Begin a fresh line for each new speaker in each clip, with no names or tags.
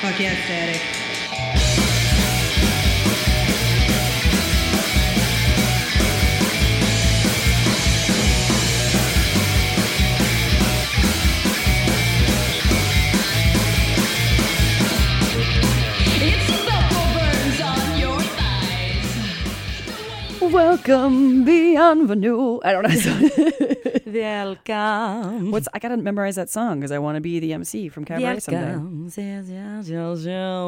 Fuck yeah, Daddy.
Welcome bienvenue. I don't know.
Welcome.
What's I gotta memorize that song because I want to be the MC from Cabaret someday.
Welcome.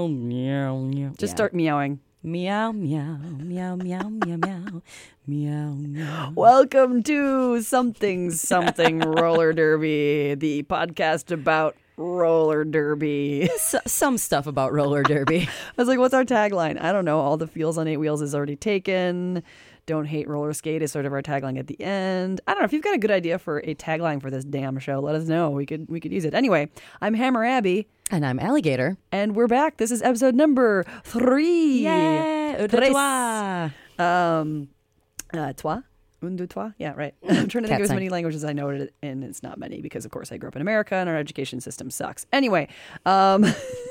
Meow, meow.
Just start meowing.
Meow, meow, meow, meow, meow, meow, meow, meow.
Welcome to something something roller derby, the podcast about roller derby.
S- some stuff about roller derby.
I was like, what's our tagline? I don't know. All the feels on eight wheels is already taken. Don't hate roller skate is sort of our tagline at the end. I don't know if you've got a good idea for a tagline for this damn show. Let us know. We could we could use it. Anyway, I'm Hammer Abby,
and I'm Alligator.
and we're back. This is episode number three.
Yay!
Tres.
Trois.
Um, uh, toi. Un, deux, trois. Yeah, right. I'm trying to think of as many languages as I know it, and it's not many because, of course, I grew up in America and our education system sucks. Anyway, um,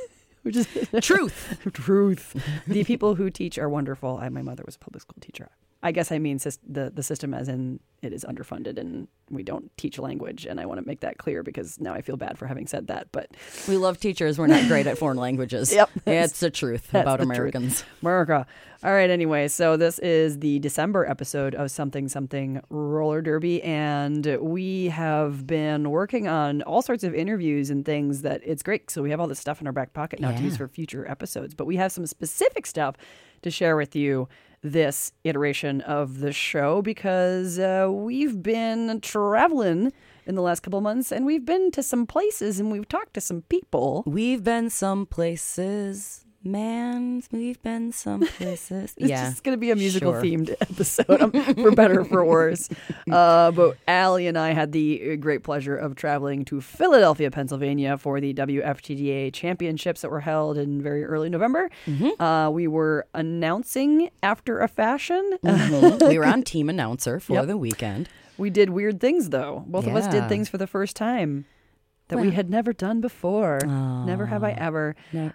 which is
Truth.
truth. the people who teach are wonderful. I, my mother was a public school teacher. I guess I mean the the system as in it is underfunded and we don't teach language. And I want to make that clear because now I feel bad for having said that. But
We love teachers. We're not great at foreign languages.
Yep.
It's the truth
That's
about
the truth.
Americans.
America. All right. Anyway, so this is the December episode of Something Something Roller Derby, and we have been working on all sorts of interviews and things that it's great. So we have all this stuff in our back pocket now to use for future episodes, but we have some specific stuff to share with you this iteration of the show because uh, we've been traveling in the last couple months and we've been to some places and we've talked to some people.
We've been some places, man. We've been some places.
It's
yeah.
just going to be a musical
sure.
themed episode, um, for better or for worse. Uh, but Allie and I had the uh, great pleasure of traveling to Philadelphia, Pennsylvania for the WFTDA championships that were held in very early November.
Mm-hmm.
Uh, we were announcing after a fashion.
Mhm. we were on team announcer for
Yep.
the weekend.
We did weird things, though. Both of us did things for the first time that we had never done before. Never have I ever.
No,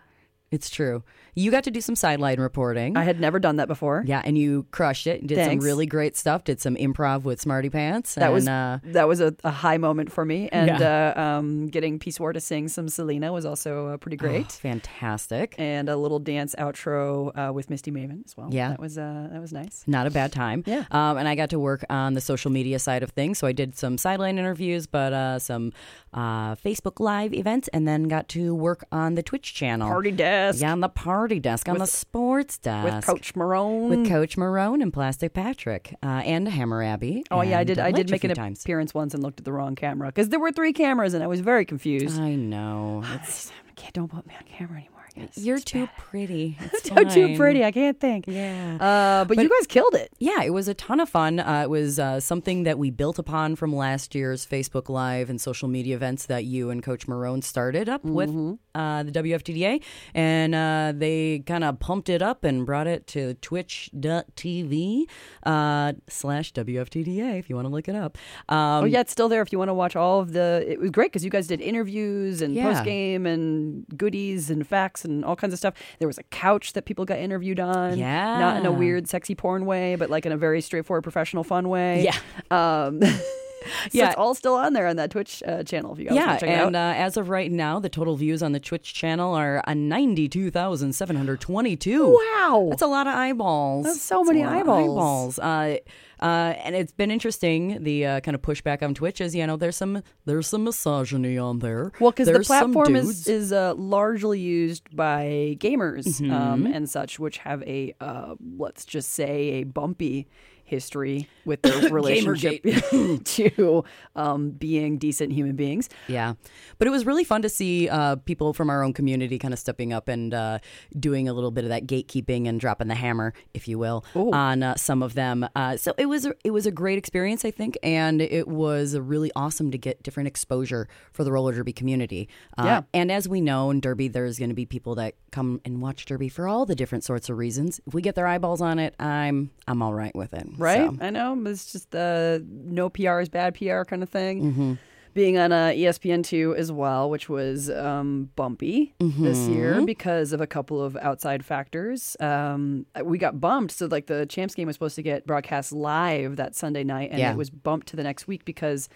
it's true. You got to do some sideline reporting.
I had never done that before.
yeah, and you crushed it. Did
Thanks.
some really great stuff. Did some improv with Smarty Pants.
That
and,
was
uh,
that was a, a high moment for me, and uh, um, getting Peace War to sing some Selena was also uh, pretty great.
oh, fantastic.
and a little dance outro uh, with Misty Maven as well.
Yeah.
that was uh, that was nice.
Not a bad time.
Yeah.
Um, and I got to work on the social media side of things. So I did some sideline interviews, but uh, some uh, Facebook Live events, and then got to work on the Twitch channel.
Party desk
Yeah, on the party desk, on the sports desk.
with Coach Marone.
with Coach Marone and Plastic Patrick uh, and Hammer Abby.
oh yeah, I did. I did make an
times.
appearance once and looked at the wrong camera because there were three cameras and I was very confused.
I know. It's,
don't put me on camera anymore.
You're
It's
too
bad.
pretty. It's
too too pretty. I can't think.
Yeah.
Uh, but, you guys killed it.
Yeah, it was a ton of fun. Uh, it was uh, something that we built upon from last year's Facebook Live and social media events that you and Coach Marone started up with uh, the WFTDA. And uh, they kind of pumped it up and brought it to twitch.tv uh, slash WFTDA if you want to look it up. Um,
Oh yeah, it's still there if you want to watch all of the. It was great because you guys did interviews and
Yeah.
post game and goodies and facts and all kinds of stuff. There was a couch that people got interviewed on. Yeah. Not in a weird sexy porn way, but like in a very straightforward professional fun way.
Yeah.
Um, so
Yeah.
it's all still on there on that Twitch uh, channel if you guys
Yeah,
want to check
and
it out.
uh, as of right now, the total views on the Twitch channel are uh, 92,722.
wow,
That's a lot of eyeballs.
That's so
That's
many
a
eyeballs.
eyeballs. Uh, uh, and it's been interesting. The uh, kind of pushback on Twitch is, you know, there's some there's some misogyny on there.
Well, because the platform is is uh, largely used by gamers um,
Mm-hmm.
and such, which have a uh, let's just say a bumpy history with their relationship to um, being decent human beings.
Yeah, but it was really fun to see uh, people from our own community kind of stepping up and uh, doing a little bit of that gatekeeping and dropping the hammer, if you will, on uh, some of them. Uh, so it was a, it was a great experience, I think, and it was really awesome to get different exposure for the roller derby community. Uh,
Yeah.
and as we know in Derby, there's going to be people that come and watch Derby for all the different sorts of reasons. If we get their eyeballs on it, I'm I'm all right with it.
Right?
So,
I know. It's just the no PR is bad PR kind of thing.
Mm-hmm.
being on uh, ESPN2 as well, which was um, bumpy this year because of a couple of outside factors. Um, we got bumped. So, like, the Champs game was supposed to get broadcast live that Sunday night, and
Yeah.
it was bumped to the next week because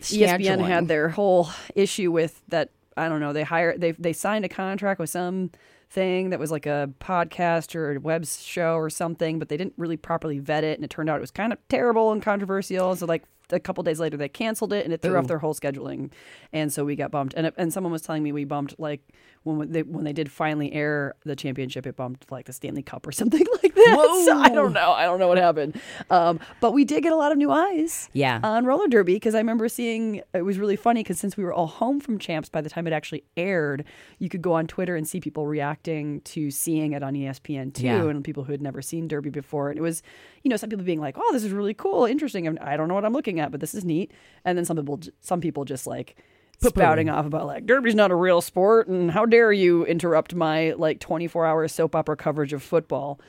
ESPN had their whole issue with that. I don't know. They hired, they, they signed a contract with some thing that was like a podcast or a web show or something, but they didn't really properly vet it. And it turned out it was kind of terrible and controversial. So, like, a couple days later, they canceled it and it threw off their whole scheduling. And so we got bumped. And, it- and someone was telling me we bumped like when they, when they did finally air the championship, it bumped like the Stanley Cup or something like that. So I don't know. I don't know what happened. Um, but we did get a lot of new eyes
Yeah.
on roller derby because I remember seeing it was really funny because since we were all home from champs by the time it actually aired, you could go on Twitter and see people reacting to seeing it on ESPN too,
Yeah.
and people who had never seen derby before. And it was, you know, some people being like, "Oh, this is really cool, interesting." and I don't know what I'm looking at, but this is neat. And then some people, some people just like. Spouting off about like derby's not a real sport and how dare you interrupt my like 24 hour soap opera coverage of football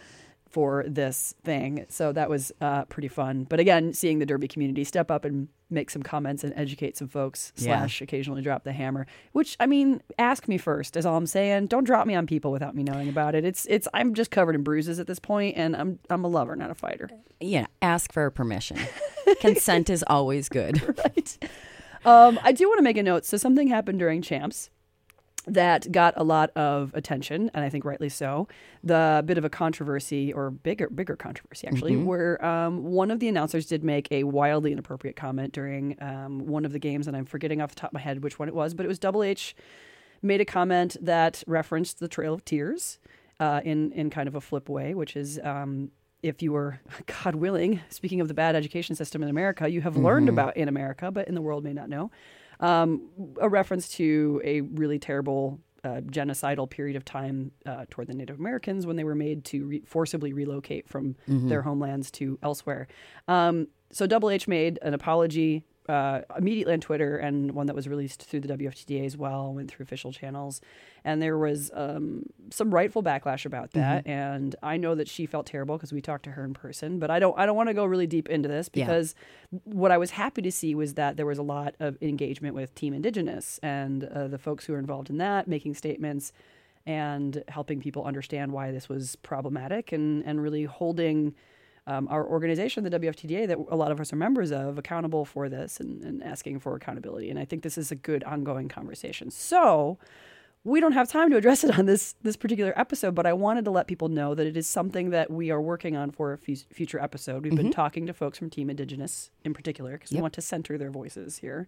for this thing. So that was uh, pretty fun. But again, seeing the Derby community step up and make some comments and educate some folks,
Yeah.
slash occasionally drop the hammer. Which I mean, ask me first, is all I'm saying. Don't drop me on people without me knowing about it. It's it's I'm just covered in bruises at this point, and I'm I'm a lover, not a fighter.
Yeah. Ask for permission. Consent is always good.
right. Um, I do want to make a note. So something happened during champs that got a lot of attention, and I think rightly so. The bit of a controversy, or bigger, bigger controversy actually, where um, one of the announcers did make a wildly inappropriate comment during um, one of the games, and I'm forgetting off the top of my head which one it was, but it was Double H made a comment that referenced the Trail of Tears uh, in in kind of a flip way, which is. Um, if you were, God willing, speaking of the bad education system in America, you have learned about in America, but in the world may not know, um, a reference to a really terrible uh, genocidal period of time uh, toward the Native Americans when they were made to re- forcibly relocate from their homelands to elsewhere. Um, so Double H made an apology uh, immediately on Twitter and one that was released through the WFTDA as well, went through official channels. And there was um, some rightful backlash about that. And I know that she felt terrible because we talked to her in person, but I don't I don't want to go really deep into this
Yeah.
because what I was happy to see was that there was a lot of engagement with Team Indigenous and uh, the folks who are involved in that, making statements and helping people understand why this was problematic and, and really holding um, our organization, the WFTDA, that a lot of us are members of, accountable for this and, and asking for accountability. And I think this is a good ongoing conversation. So we don't have time to address it on this this particular episode, but I wanted to let people know that it is something that we are working on for a future episode. We've been talking to folks from Team Indigenous in particular because we want to center their voices here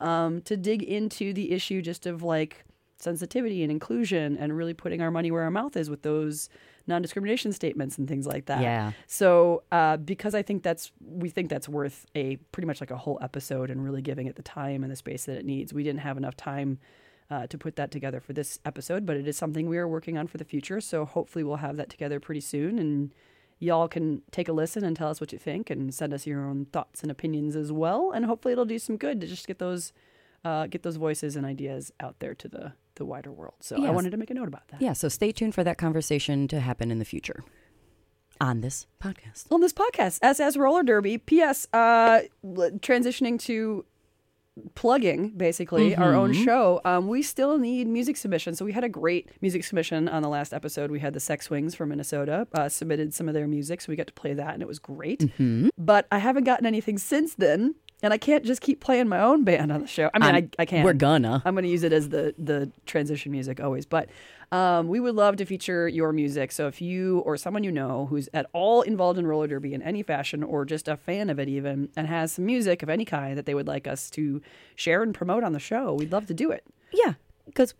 um, to dig into the issue just of like sensitivity and inclusion and really putting our money where our mouth is with those non-discrimination statements and things like that.
Yeah.
So uh, because I think that's we think that's worth a pretty much like a whole episode and really giving it the time and the space that it needs. We didn't have enough time uh, to put that together for this episode, but it is something we are working on for the future. So hopefully we'll have that together pretty soon and. Y'all can take a listen and tell us what you think and send us your own thoughts and opinions as well. And hopefully it'll do some good to just get those uh, get those voices and ideas out there to the, the wider world. So I wanted to make a note about that.
Yeah. So stay tuned for that conversation to happen in the future on this podcast.
on this podcast, SS Roller Derby. P.S. Uh, transitioning to plugging basically our own show. Um, we still need music submissions. So we had a great music submission on the last episode. We had the Sex Wings from Minnesota uh, submitted some of their music, so we got to play that, and it was great. But I haven't gotten anything since then. And I can't just keep playing my own band on the show. I mean,
I'm-
I, I can.
We're gonna.
I'm going to use it as the the transition music always. But um, we would love to feature your music. So if you or someone you know who's at all involved in roller derby in any fashion, or just a fan of it even, and has some music of any kind that they would like us to share and promote on the show, we'd love to do it.
Yeah. Because,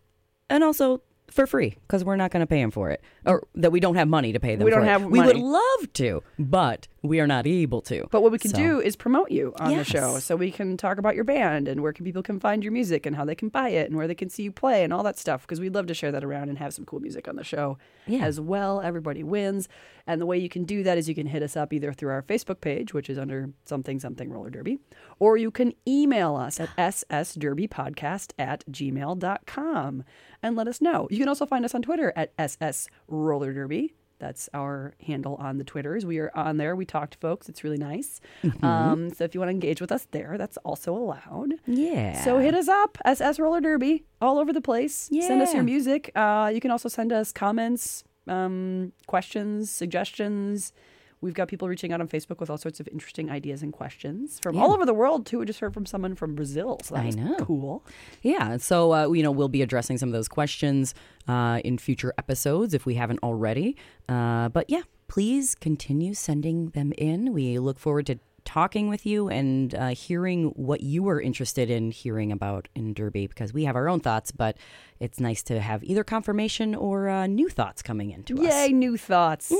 and also for free because we're not going to pay them for it, or that we don't have money to pay them.
We don't
for it.
have
We would love to, but we are not able to.
But what we can
So-
do is promote you on
Yes.
the show, so we can talk about your band and where can people can find your music and how they can buy it and where they can see you play and all that stuff. Because we'd love to share that around and have some cool music on the show
Yeah.
as well. Everybody wins, and the way you can do that is you can hit us up either through our Facebook page, which is under something something roller derby, or you can email us at ah. ssderbypodcast at gmail.com and let us know. You can also find us on Twitter at ss roller derby. That's our handle on the Twitters. We are on there. We talk to folks. It's really nice.
Mm-hmm.
Um, so if you want to engage with us there, that's also allowed.
Yeah.
So hit us up, SS Roller Derby, all over the place. Yeah. Send us your music. Uh, you can also send us comments, um, questions, suggestions. We've got people reaching out on Facebook with all sorts of interesting ideas and questions from all over the world too. We just heard from someone from Brazil, so that
I know.
cool.
Yeah, so uh, you know we'll be addressing some of those questions uh, in future episodes if we haven't already. Uh, but yeah, please continue sending them in. We look forward to talking with you and uh, hearing what you are interested in hearing about in Derby because we have our own thoughts, but it's nice to have either confirmation or uh, new thoughts coming into us.
Yay, new thoughts.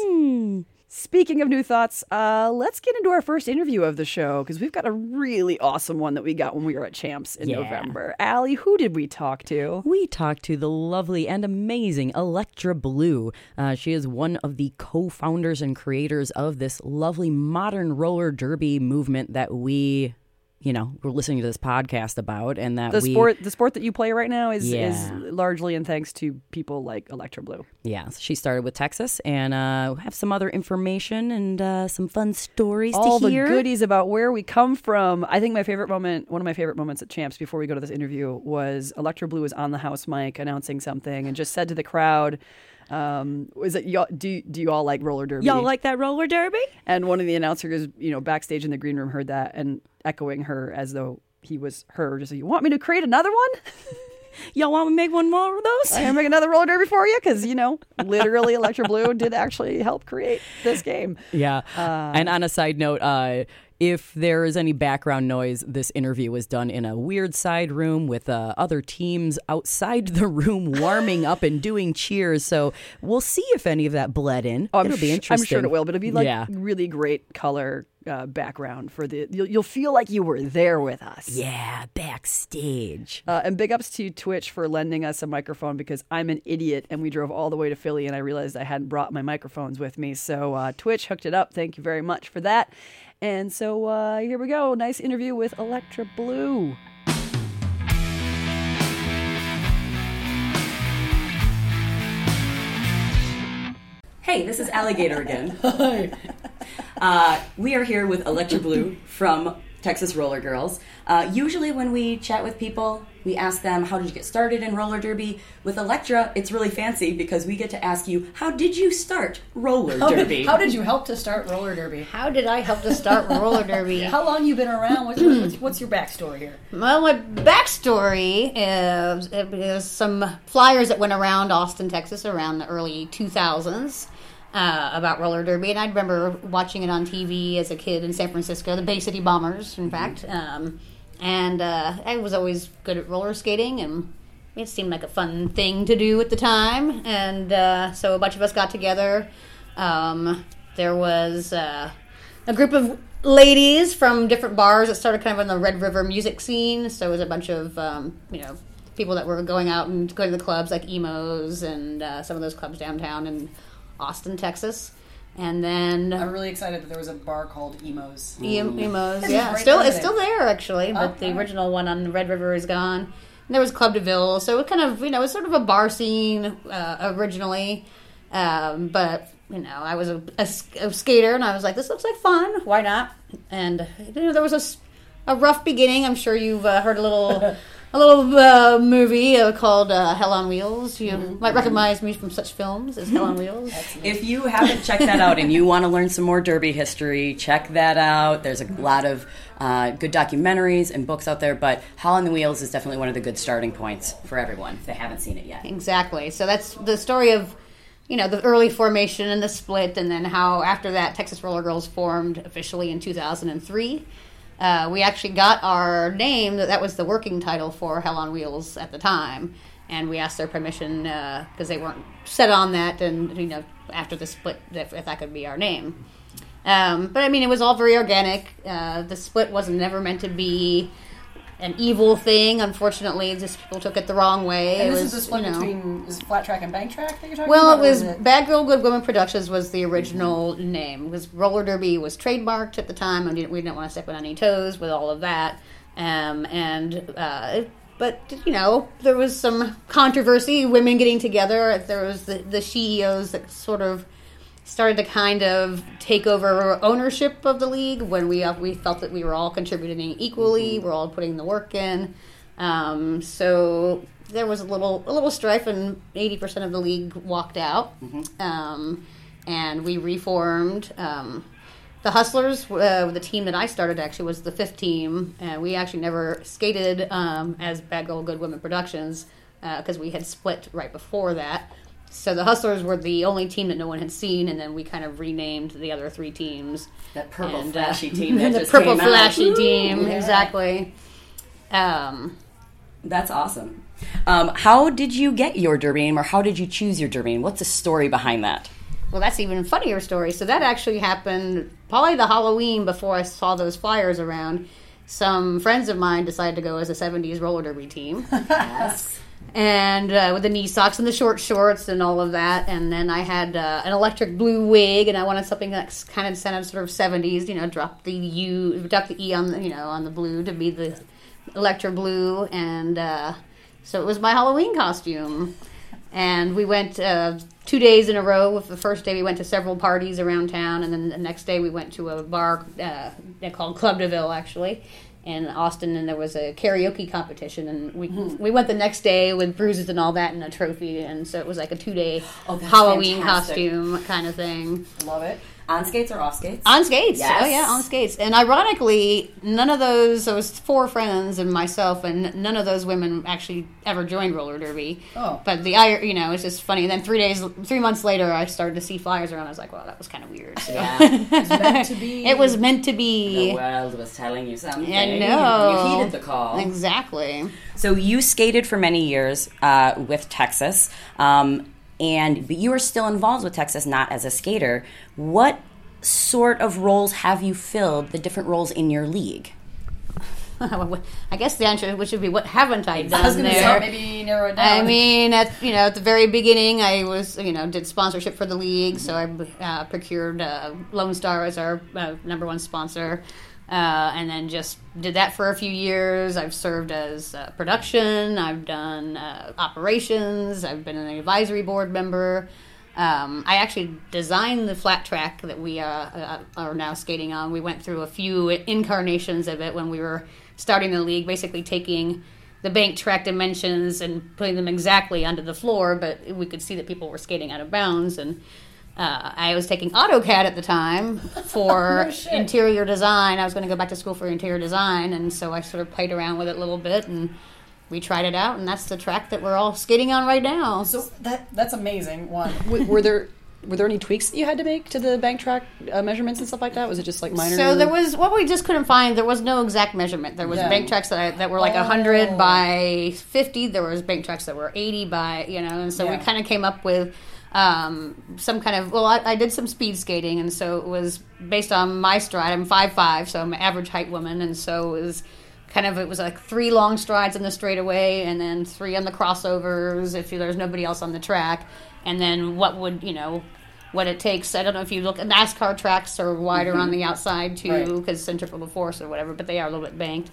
Speaking of new thoughts, uh, let's get into our first interview of the show because we've got a really awesome one that we got when we were at Champs in
Yeah.
November. Allie, who did we talk to?
We talked to the lovely and amazing Electra Blu. Uh, she is one of the co founders and creators of this lovely modern roller derby movement that we, you know, we're listening to this podcast about. And that
The
we,
sport, the sport that you play right now, is
Yeah.
is largely in thanks to people like Electra Blu.
yeah, she started with Texas and uh, have some other information and uh, some fun stories
all
to
the goodies about where we come from. I think my favorite moment, one of my favorite moments at Champs before we go to this interview, was Electra Blu was on the house mic announcing something and just said to the crowd, um, "Was it y'all? Do do you all like roller derby?
Y'all like that roller derby?
And one of the announcers, you know, backstage in the green room, heard that and echoing her as though he was her. Just, like, you want me to create another one?
Y'all want me to make one more of those?
I can make another roller derby for you because you know, literally, Electra Blu did actually help create this game.
Yeah. and on a side note, uh, if there is any background noise, this interview was done in a weird side room with uh, other teams outside the room warming up and doing cheers. So we'll see if any of that bled in.
Oh, I'm
It'll be interesting.
I'm sure it will, but it'll be like
yeah.
really great color uh, background for the. You'll, you'll feel like you were there with us.
Yeah, backstage.
Uh, and big ups to Twitch for lending us a microphone because I'm an idiot and we drove all the way to Philly and I realized I hadn't brought my microphones with me. So uh, Twitch hooked it up. Thank you very much for that. And so uh, here we go. Nice interview with Electra Blu.
Hey, this is Alligator again. Hi. Uh, we are here with Electra Blu from Texas Roller Girls. Uh, usually, when we chat with people, we ask them, How did you get started in roller derby? With Electra, it's really fancy because we get to ask you, How did you start roller derby?
How did you help to start roller derby?
How did I help to start roller derby?
How long you been around? What's, what's, what's your backstory here?
Well, my backstory is, is some flyers that went around Austin, Texas around the early 2000s uh, about roller derby. And I remember watching it on TV as a kid in San Francisco, the Bay City Bombers, in fact. Um, and uh, I was always good at roller skating and it seemed like a fun thing to do at the time. And uh, so a bunch of us got together. Um, there was uh, a group of ladies from different bars that started kind of on the Red River music scene. So it was a bunch of, um, you know, people that were going out and going to the clubs like Emo's and uh, some of those clubs downtown in Austin, Texas. And then
I'm really excited that there was a bar called Emo's.
E- emos, yeah,
right
still it's still there actually, but
Oh,
the original one on Red River is gone. And there was Club DeVille, so it kind of you know it was sort of a bar scene uh, originally, um, but you know I was a skater and I was like this looks like fun, why not? And you know there was a rough beginning. I'm sure you've uh, heard a little. A little uh, movie uh, called uh, Hell on Wheels. You
Mm-hmm.
might recognize me from such films as Hell on Wheels.
If you haven't checked that out and you want to learn some more Derby history, check that out. There's a lot of uh, good documentaries and books out there, but Hell on the Wheels is definitely one of the good starting points for everyone if they haven't seen it yet.
Exactly. So that's the story of, you know, the early formation and the split, and then how after that Texas Roller Girls formed officially in 2003. Uh, we actually got our name. That was the working title for Hell on Wheels at the time, and we asked their permission because they weren't set on that. And you know, after the split, if, if that could be our name. Um, but I mean, it was all very organic. Uh, the split wasn't never meant to be an evil thing. Unfortunately, just people took it the wrong way.
And
it
this
was,
is a split
you know,
between is it flat track and bank track that you're talking
well,
about?
Well,
it
was
is
Bad Girl Good Woman Productions was the original name. Because roller derby was trademarked at the time, and we didn't, we didn't want to step on any toes with all of that. Um, and uh, but you know, there was some controversy. Women getting together. There was the the CEOs that sort of started to kind of take over ownership of the league when we uh, we felt that we were all contributing equally. We're all putting the work in. Um, so there was a little a little strife, and eighty percent of the league walked out, um, and we reformed. Um, the Hustlers, uh, the team that I started, actually was the fifth team, and we actually never skated um, as Bad Girl Good Women Productions because we had split right before that. So the Hustlers were the only team that no one had seen, and then we kind of renamed the other three teams.
That purple
And, uh,
flashy team that
the
just
purple
came out.
flashy
Woo!
team,
Yeah.
exactly. Um,
That's awesome. Um, how did you get your derby name, or how did you choose your derby name? What's the story behind that?
Well, that's even funnier story. So that actually happened probably the Halloween before I saw those flyers around. Some friends of mine decided to go as a '70s roller derby team,
Yes.
And uh, with the knee socks and the short shorts and all of that. And then I had uh, an electric blue wig, and I wanted something that's kind of sounded sort of '70s. You know, drop the U, drop the E on the you know on the blue to be the electro blue, and uh, so it was my Halloween costume. And we went uh, two days in a row. The first day we went to several parties around town, and then the next day we went to a bar uh, called Club DeVille, actually, in Austin. And there was a karaoke competition, and we hmm. we went the next day with bruises and all that, and a trophy. And so it was like a two day
Oh,
Halloween
fantastic.
costume kind of thing.
Love it.
On skates or off skates?
On skates.
Yes.
Oh yeah, on skates. And ironically, none of those there was four friends and myself and none of those women actually ever joined roller derby.
Oh.
But the I you know, it's just funny. And then 3 days 3 months later I started to see flyers around. I was like, "Wow, that was kind of weird." So.
Yeah.
Meant to be.
it was meant to be.
the world was telling you something.
I know.
You heeded the call.
Exactly.
So you skated for many years uh, with Texas, um, and but you are still involved with Texas, not as a skater. What sort of roles have you filled? The different roles in your league.
I guess the answer which would be what haven't I done
I
there?
maybe narrow it down.
I mean, at you know, at the very beginning, I was you know did sponsorship for the league, so I uh, procured uh, Lone Star as our uh, number one sponsor, uh, and then just did that for a few years. I've served as uh, production. I've done uh, operations. I've been an advisory board member. Um, I actually designed the flat track that we uh, uh, are now skating on. We went through a few incarnations of it when we were starting the league, basically taking the bank track dimensions and putting them exactly onto the floor, but we could see that people were skating out of bounds. And uh, I was taking AutoCAD at the time for
No
interior design. I was going to go back to school for interior design, and so I sort of played around with it a little bit and we tried it out, and that's the track that we're all skating on right now.
so that that's amazing. One.
W- were there were there any tweaks that you had to make to the bank track uh, measurements and stuff like that? Was it just like minor?
So there was what we just couldn't find. There was no exact measurement. There was
Yeah.
bank tracks that I, that were like
Oh.
hundred by fifty. There was bank tracks that were eighty by you know, and so we kind of came up with um, some kind of. Well, I, I did some speed skating, and so it was based on my stride. I'm five five, so I'm an average height woman, and so it was kind of it was like three long strides in the straightaway, and then three on the crossovers if there's nobody else on the track, and then what would you know what it takes. I don't know if you look at NASCAR tracks are wider on the outside too
Right.
because centrifugal force or whatever, but they are a little bit banked.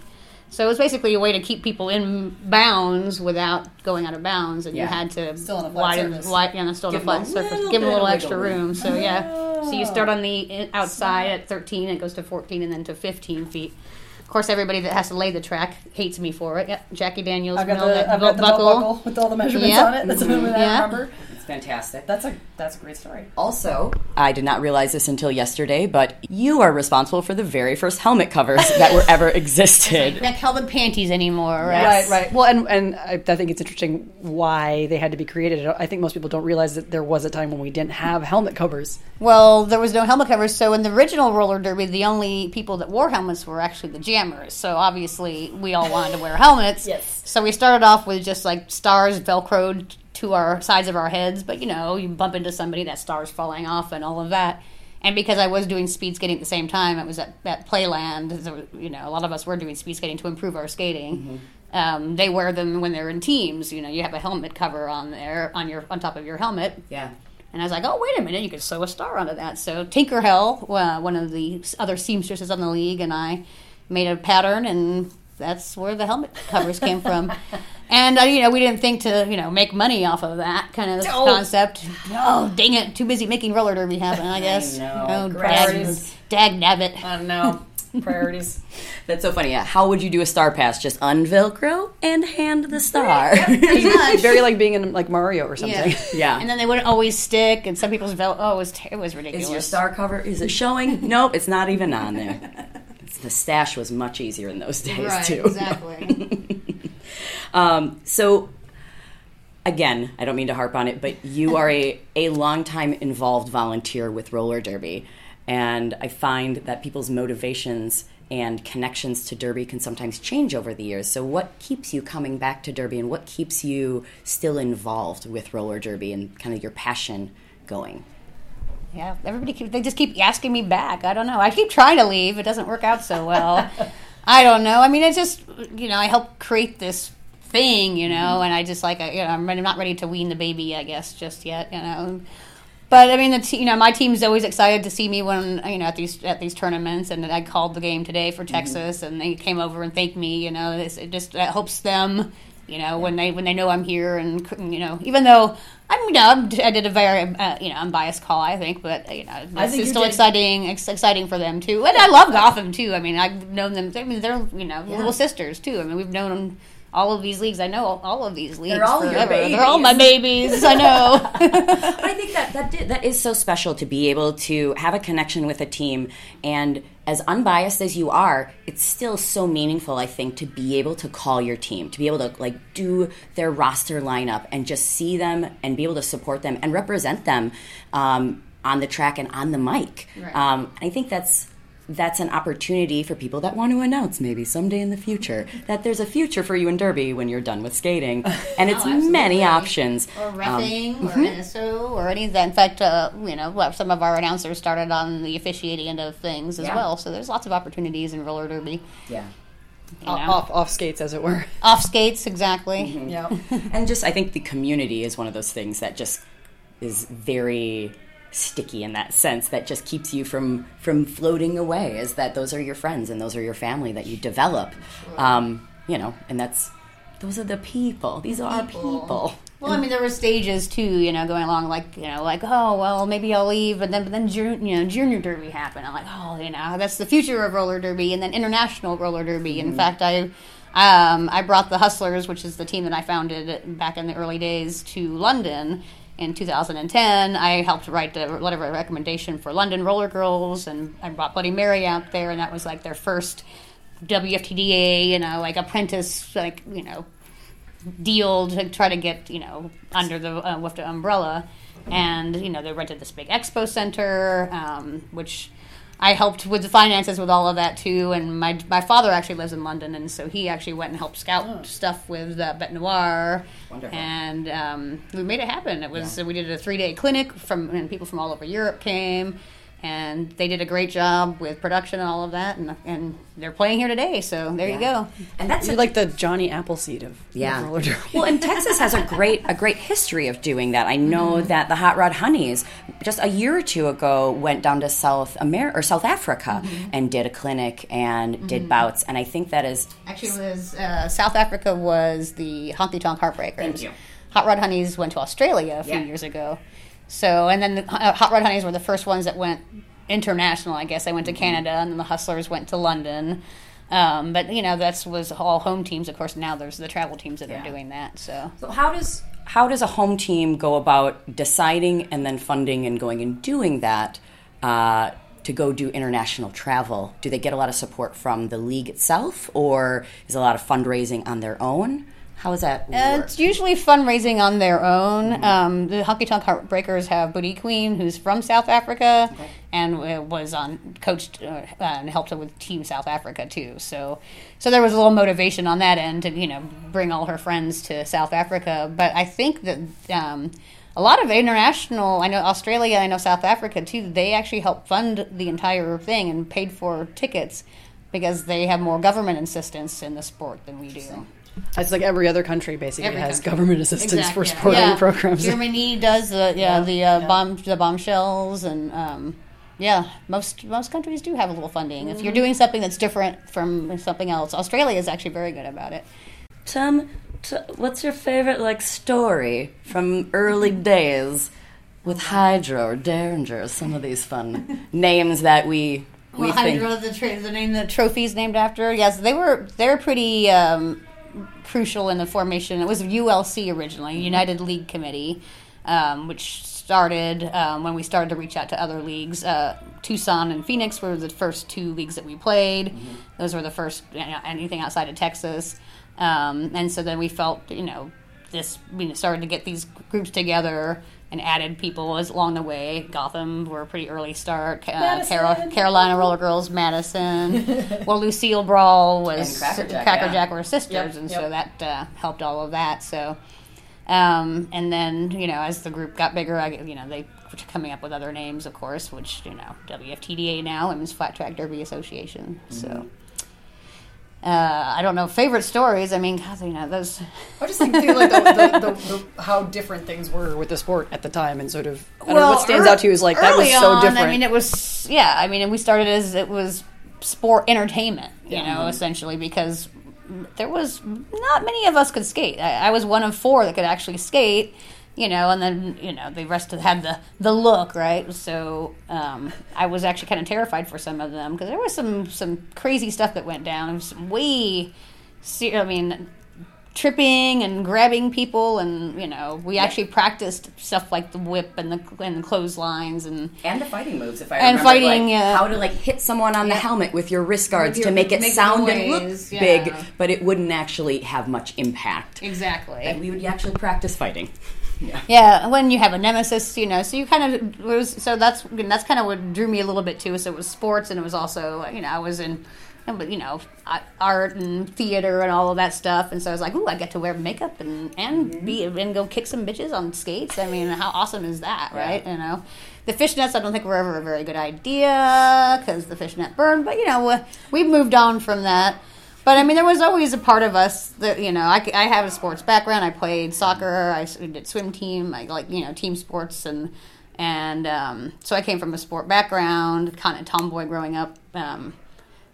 So it was basically a way to keep people in bounds without going out of bounds, and
Yeah.
you had to
Still on a flat
widen,
surface.
wide, yeah, still on a
Give 'em
flat
a
surface,
little
give them a little extra
room.
room. So yeah, so you start on the in- outside at 13, it goes to 14, and then to 15 feet. Of course, everybody that has to lay the track hates me for it. Yep, Jackie Daniels,
I've got
belt-
the I've got the belt buckle with all the measurements
Yeah.
on it. That's what I
Yeah.
remember.
It's fantastic.
That's a that's a great story.
Also, I did not realize this until yesterday, but you are responsible for the very first helmet covers that were ever existed.
Can't helmet panties anymore, right?
Yes.
Right, right. Well, and and I, I think it's interesting why they had to be created. I think most people don't realize that there was a time when we didn't have helmet covers.
Well, there was no helmet covers, so in the original roller derby, the only people that wore helmets were actually the jammers. So obviously, we all wanted to wear helmets.
Yes.
So we started off with just like stars velcroed to our sides of our heads, but you know, you bump into somebody, that star's falling off, and all of that. And because I was doing speed skating at the same time, it was at, at Playland. so, You know, a lot of us were doing speed skating to improve our skating. Um, they wear them when they're in teams. You know, you have a helmet cover on there on your on top of your helmet.
Yeah.
And I was like, oh, wait a minute, you could sew a star onto that. So Tinker Hell, uh, one of the other seamstresses on the league, and I made a pattern and that's where the helmet covers came from. And uh, you know, we didn't think to you know make money off of that kind of
Oh.
concept. Oh, dang it! Too busy making roller derby happen. I guess.
know.
Oh, dag,
Priorities.
dag nabbit.
I don't know. Priorities.
That's so funny. Yeah. How would you do a star pass? Just unvelcro and hand the star.
Pretty much.
Very like being in like Mario or something.
Yeah.
Yeah.
And then they wouldn't always stick, and some people's vel- oh, it was ter- it was ridiculous.
Is your star cover? Is it showing? nope, it's not even on there. The stash was much easier in those days
right?
too.
Exactly.
Um, so again, I don't mean to harp on it, but you are a, a longtime involved volunteer with roller derby. And I find that people's motivations and connections to derby can sometimes change over the years. So what keeps you coming back to derby and what keeps you still involved with roller derby and kind of your passion going?
Yeah, everybody keep, they just keep asking me back. I don't know. I keep trying to leave. It doesn't work out so well. I don't know. I mean, it's just you know, I help create this thing, you know, mm-hmm. and I just like I- you know, I'm not ready to wean the baby, I guess, just yet, you know. But I mean, the te- you know, my team's always excited to see me when you know at these at these tournaments, and I called the game today for mm-hmm. Texas, and they came over and thanked me. You know, it's, it just it helps them. You know, when they when they know I'm here, and you know, even though I'm you know I'm, did a very uh, you know unbiased call, I think, but you know,
I
it's
you
still
did.
exciting ex- exciting for them too. And I love Gotham too. I mean, I've known them. I mean, they're you know little sisters too. I mean, we've known them. All of these leagues, I know all, all of these leagues.
They're all your
forever. They're all my
babies.
babies. I know.
I think that that, did, that is so special to be able to have a connection with a team, and as unbiased as you are, it's still so meaningful. I think to be able to call your team, to be able to like do their roster lineup, and just see them and be able to support them and represent them um, on the track and on the mic.
Right.
Um, I think that's that's an opportunity for people that want to announce maybe someday in the future that there's a future for you in Derby when you're done with skating, and it's many options.
or
Um,
or NSO or any of that. In fact, uh, you know, some of our announcers started on the officiating end of things as
Yeah.
well. So there's lots of opportunities in roller derby.
yeah.
You know.
off off skates, as it were.
Off skates, exactly.
Yeah.
and just I think the community is one of those things that just is very sticky in that sense that just keeps you from from floating away is that those are your friends and those are your family that you develop. Um, you know and that's those are the people. These are people.
Well, I mean, there were stages too, you know, going along like, you know, like, oh, well, maybe I'll leave, but then, but then, junior, you know, junior derby happened. I'm like, oh, you know, that's the future of roller derby, and then international roller derby. In fact, I, um, I brought the Hustlers, which is the team that I founded back in the early days, to London in 2010. I helped write the letter of recommendation for London Roller Girls, and I brought Bloody Mary out there, and that was like their first WFTDA, you know, like apprentice, like you know, deal to try to get you know under the uh, WIFTA umbrella, and you know they rented this big expo center, um, which I helped with the finances with all of that too. And my my father actually lives in London, and so he actually went and helped scout stuff with uh, Bet Noir,
Wonderful.
and um, we made it happen. It was we did a three day clinic from and people from all over Europe came. And they did a great job with production and all of that, and, and they're playing here today. So there you go.
and that's
You're like the Johnny Appleseed of of
Yeah.
roller derby.
well, and Texas has a great a great history of doing that. I know mm-hmm. that the Hot Rod Honeys just a year or two ago went down to South America or South Africa mm-hmm. and did a clinic and did mm-hmm. bouts, and I think that is
Actually, it was uh, South Africa was the Honky Tonk Heartbreakers.
Thank you.
Hot Rod Honeys went to Australia a few
Yeah.
years ago. So, and then the uh, Hot Rod Honeys were the first ones that went international. I guess they went to
Mm-hmm.
Canada, and then the Hustlers went to London. Um, but you know, that's was all home teams. Of course, now there's the travel teams that
Yeah.
are doing that. So,
So how does how does a home team go about deciding and then funding and going and doing that uh, to go do international travel? Do they get a lot of support from the league itself, or is a lot of fundraising on their own? How does that
Uh, it's usually fundraising on their own. Um, the Honky Tonk Heartbreakers have Booty Queen, who's from South Africa, and uh, was on coached uh, and helped with Team South Africa too. So, so there was a little motivation on that end to you know bring all her friends to South Africa. But I think that. Um, a lot of international, I know Australia, I know South Africa too. They actually help fund the entire thing and paid for tickets because they have more government assistance in the sport than we do.
It's like every other country basically
Every
has
country.
government assistance
Exactly.
for sporting
Yeah.
programs.
Germany does the yeah, the uh, bomb the bombshells and um, Yeah, most most countries do have a little funding. If you're doing something that's different from something else, Australia is actually very good about it.
Tim, t- what's your favorite like story from early days with Hydra or Derringer? Some of these fun names that we we
Well,
think.
Hydra, the, tra- the name the trophy's named after. Yes, they were they were pretty um, crucial in the formation. It was ULC originally, United League Committee, um, which started um, when we started to reach out to other leagues. Uh, Tucson and Phoenix were the first two leagues that we played. Those were the first you know, anything outside of Texas, um, and so then we felt you know this we started to get these groups together and added people as along the way. Gotham were a pretty early start. Uh, Carol, Carolina Roller Girls, Madison. well, Lucille Brawl was
And Cracker Jack,
Cracker
yeah.
Were sisters,
Yep,
and
yep.
so that uh, helped all of that. So, um, and then you know as the group got bigger, I, you know they were coming up with other names, of course, which you know WFTDA now, Women's Flat Track Derby Association. So. Uh, I don't know favorite stories. I mean, God, you know those.
I just think too, like the, the, the, how different things were with the sport at the time, and sort of I don't know what stands out to you is like that was so
on,
different.
I mean, it was yeah. I mean, and we started as it was sport entertainment, you know, essentially because there was not many of us could skate. I, I was one of four that could actually skate, you know, and then you know the rest of had the the look right. So um, I was actually kind of terrified for some of them because there was some some crazy stuff that went down. It was way, I mean tripping and grabbing people and you know we actually practiced stuff like the whip and the and the clotheslines and
and the fighting moves, if I
And
remember,
fighting,
like,
yeah.
how to like hit someone on the helmet with your wrist guards
your-
to make it
make
sound and look
yeah.
big, but it wouldn't actually have much impact.
exactly
And we would actually practice fighting. Yeah.
Yeah, when you have a nemesis, you know, so you kind of it was so that's that's kind of what drew me a little bit too. So it was sports, and it was also you know I was in, you know, art and theater and all of that stuff, and so I was like, ooh, I get to wear makeup and and mm-hmm. be and go kick some bitches on skates. I mean, how awesome is that, right? You know. The fishnets, I don't think were ever a very good idea because the fishnet burned. But you know, we- we've moved on from that. But I mean, there was always a part of us that you know. I, I have a sports background. I played soccer. I did swim team. I like you know team sports and and um, so I came from a sport background, kind of tomboy growing up. Um,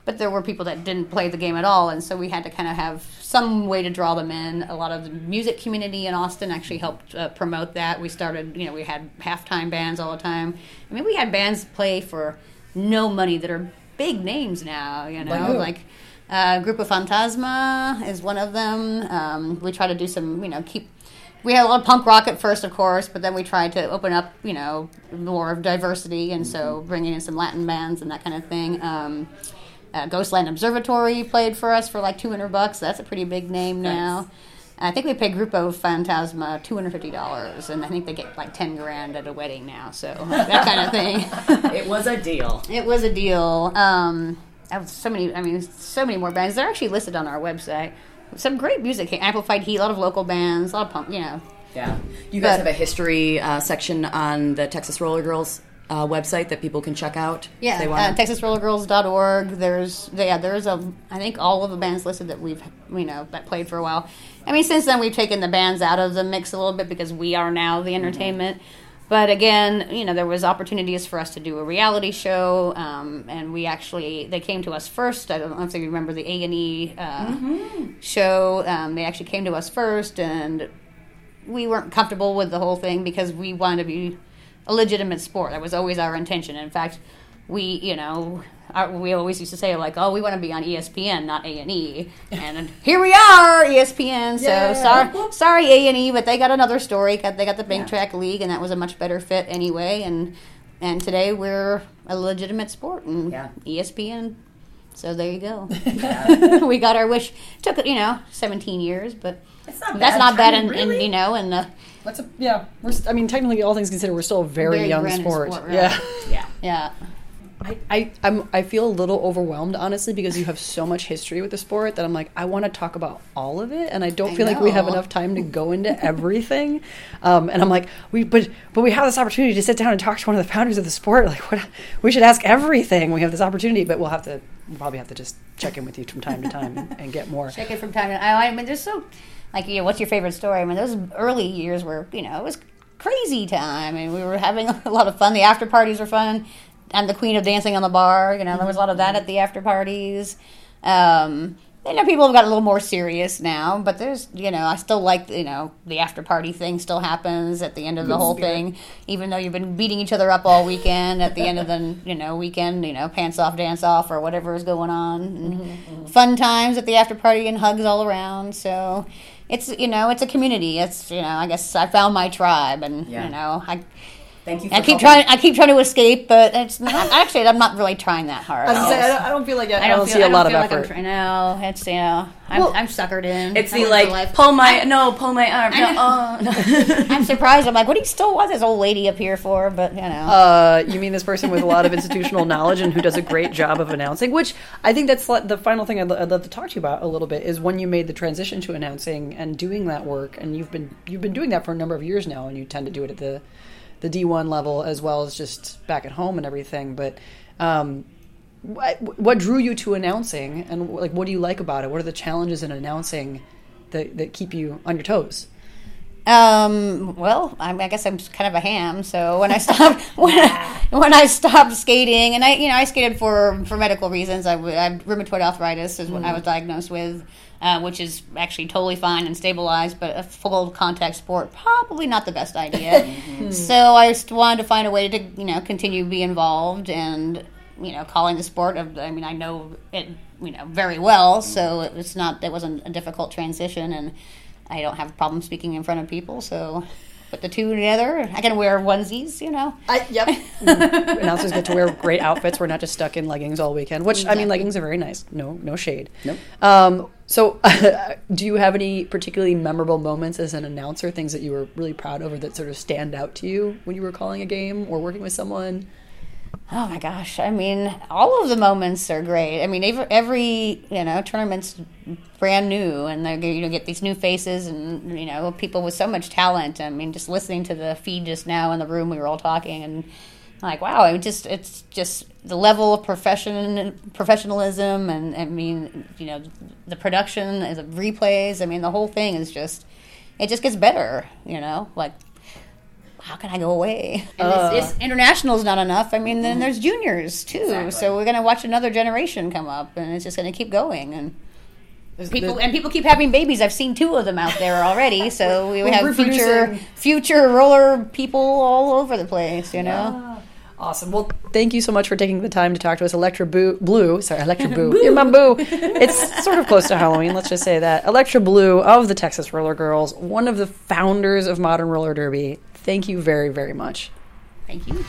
but there were people that didn't play the game at all, and so we had to kind of have some way to draw them in. A lot of the music community in Austin actually helped uh, promote that. We started, you know, we had halftime bands all the time. I mean, we had bands play for no money that are big names now. You know,
Like
like uh, Grupo Fantasma is one of them. Um, we try to do some, you know, keep. We had a lot of punk rock at first, of course, but then we tried to open up, you know, more of diversity, and so bringing in some Latin bands and that kind of thing. Um, uh, Ghostland Observatory played for us for like 200 bucks. That's a pretty big name now. I think we paid Grupo Fantasma $250, and I think they get like 10 grand at a wedding now, so that kind of thing.
It was a deal.
It was a deal. Um, have so many. I mean, so many more bands. They're actually listed on our website. Some great music. Amplified Heat. A lot of local bands. A lot of punk. You know.
Yeah. You guys
But-
have a history uh, section on the Texas Roller Girls uh, website that people can check out. if
Yeah.
They
Uh,
want
TexasRollerGirls.org. There's yeah. There's a. I think all of the bands listed that we've you know that played for a while. I mean, since then we've taken the bands out of the mix a little bit because we are now the entertainment. But again, you know, there was opportunities for us to do a reality show, um, and we actually they came to us first. I don't know if you remember the A and E uh, show. Um, they actually came to us first, and we weren't comfortable with the whole thing because we wanted to be a legitimate sport. That was always our intention. In fact, we, you know, our, we always used to say like, "Oh, we want to be on ESPN, not A and E," and here we are, ESPN. So
Yeah.
sorry, sorry A and E, but they got another story. They got the Bank Track League, and that was a much better fit anyway. And and today we're a legitimate sport, and
Yeah.
ESPN. So there you go. we got our wish. Took you know 17 years, but
not
that's
bad
not bad.
timing,
And, and
really.
you know, and the
That's a yeah. We're, I mean, technically, all things considered, we're still a very,
Very
young sport.
sport, right.
Yeah.
Yeah.
yeah.
I, I I'm I feel a little overwhelmed honestly because you have so much history with the sport that I'm like I want to talk about all of it and I don't
I
feel like we have enough time to go into everything. Um, and I'm like we but but we have this opportunity to sit down and talk to one of the founders of the sport. Like what we should ask everything. We have this opportunity, but we'll have to we'll probably have to just check in with you from time to time and, and get more.
Check it from time to time. I mean, there's so like, you know, what's your favorite story? I mean, those early years were, you know, it was crazy time, and we were having a lot of fun. The after parties were fun. I'm the queen of dancing on the bar. You know, there was a lot of that at the mm-hmm. after parties. Um, you know, people have got a little more serious now, but there's, you know, I still like, you know, the after party thing still happens at the end of the whole thing, even though you've been beating each other up all weekend. At the end of the, you know, weekend, you know, pants off, dance off, or whatever is going on. And mm-hmm, mm-hmm. Fun times at the after party and hugs all around. So it's, you know, it's a community. It's, you know, I guess I found my tribe, and
Yeah.
you know, I.
Thank you.
I keep trying. I keep trying to escape, but it's not, actually I'm not really trying that hard.
I, say, I, don't, I don't feel like I, I don't,
feel-
see a lot of
feel like I'm
effort.
trying- no, it's you know, I'm,
Well,
I'm suckered in.
It's
I
the like
life.
pull my no pull my arm. No,
I
oh, no.
I'm surprised. I'm like, what do you still want this old lady up here for? But you know,
Uh, you mean this person with a lot of institutional knowledge and who does a great job of announcing? Which I think that's the final thing I'd, I'd love to talk to you about a little bit is when you made the transition to announcing and doing that work, and you've been you've been doing that for a number of years now, and you tend to do it at the the D one level as well as just back at home and everything. But um, what, what drew you to announcing, and like what do you like about it? What are the challenges in announcing that that keep you on your toes?
Um, well, I, I guess I'm kind of a ham. So when I stopped, when, I, when I stopped skating, and I, you know, I skated for for medical reasons. I, had rheumatoid arthritis is what I was diagnosed with, uh, which is actually totally fine and stabilized. But a full contact sport probably not the best idea. So I just wanted to find a way to, you know, continue to be involved and. You know, calling the sport. Of, I mean, I know it, you know, very well. So it was not. It wasn't a difficult transition, and I don't have a problem speaking in front of people, so put the two together. I can wear onesies, you know.
I, yep. Announcers get to wear great outfits. We're not just stuck in leggings all weekend. Which I mean, leggings are very nice. No, no shade.
Nope.
Um, so, do you have any particularly memorable moments as an announcer? Things that you were really proud of, or that sort of stand out to you when you were calling a game or working with someone?
Oh my gosh! I mean, all of the moments are great. I mean, every, every you know tournament's brand new, and they you know get these new faces, and you know people with so much talent. I mean, just listening to the feed just now in the room, we were all talking, and like, wow! I mean, just it's just the level of profession professionalism, and I mean, you know, the production, the replays. I mean, the whole thing is just it just gets better. You know, like how can I go away? And it's, it's, international is not enough. I mean, then mm-hmm. there's juniors too. So we're gonna watch another generation come up, and it's just gonna keep going. And people and people keep having babies. I've seen two of them out there already. So we
We're
have future future roller people all over the place. You know.
Awesome. Well, thank you so much for taking the time to talk to us. Electra Boo, Blu, sorry, Electra Boo. You're my boo. It's sort of close to Halloween, let's just say that. Electra Blu of the Texas Roller Girls, one of the founders of Modern Roller Derby. Thank you very, very much.
Thank you.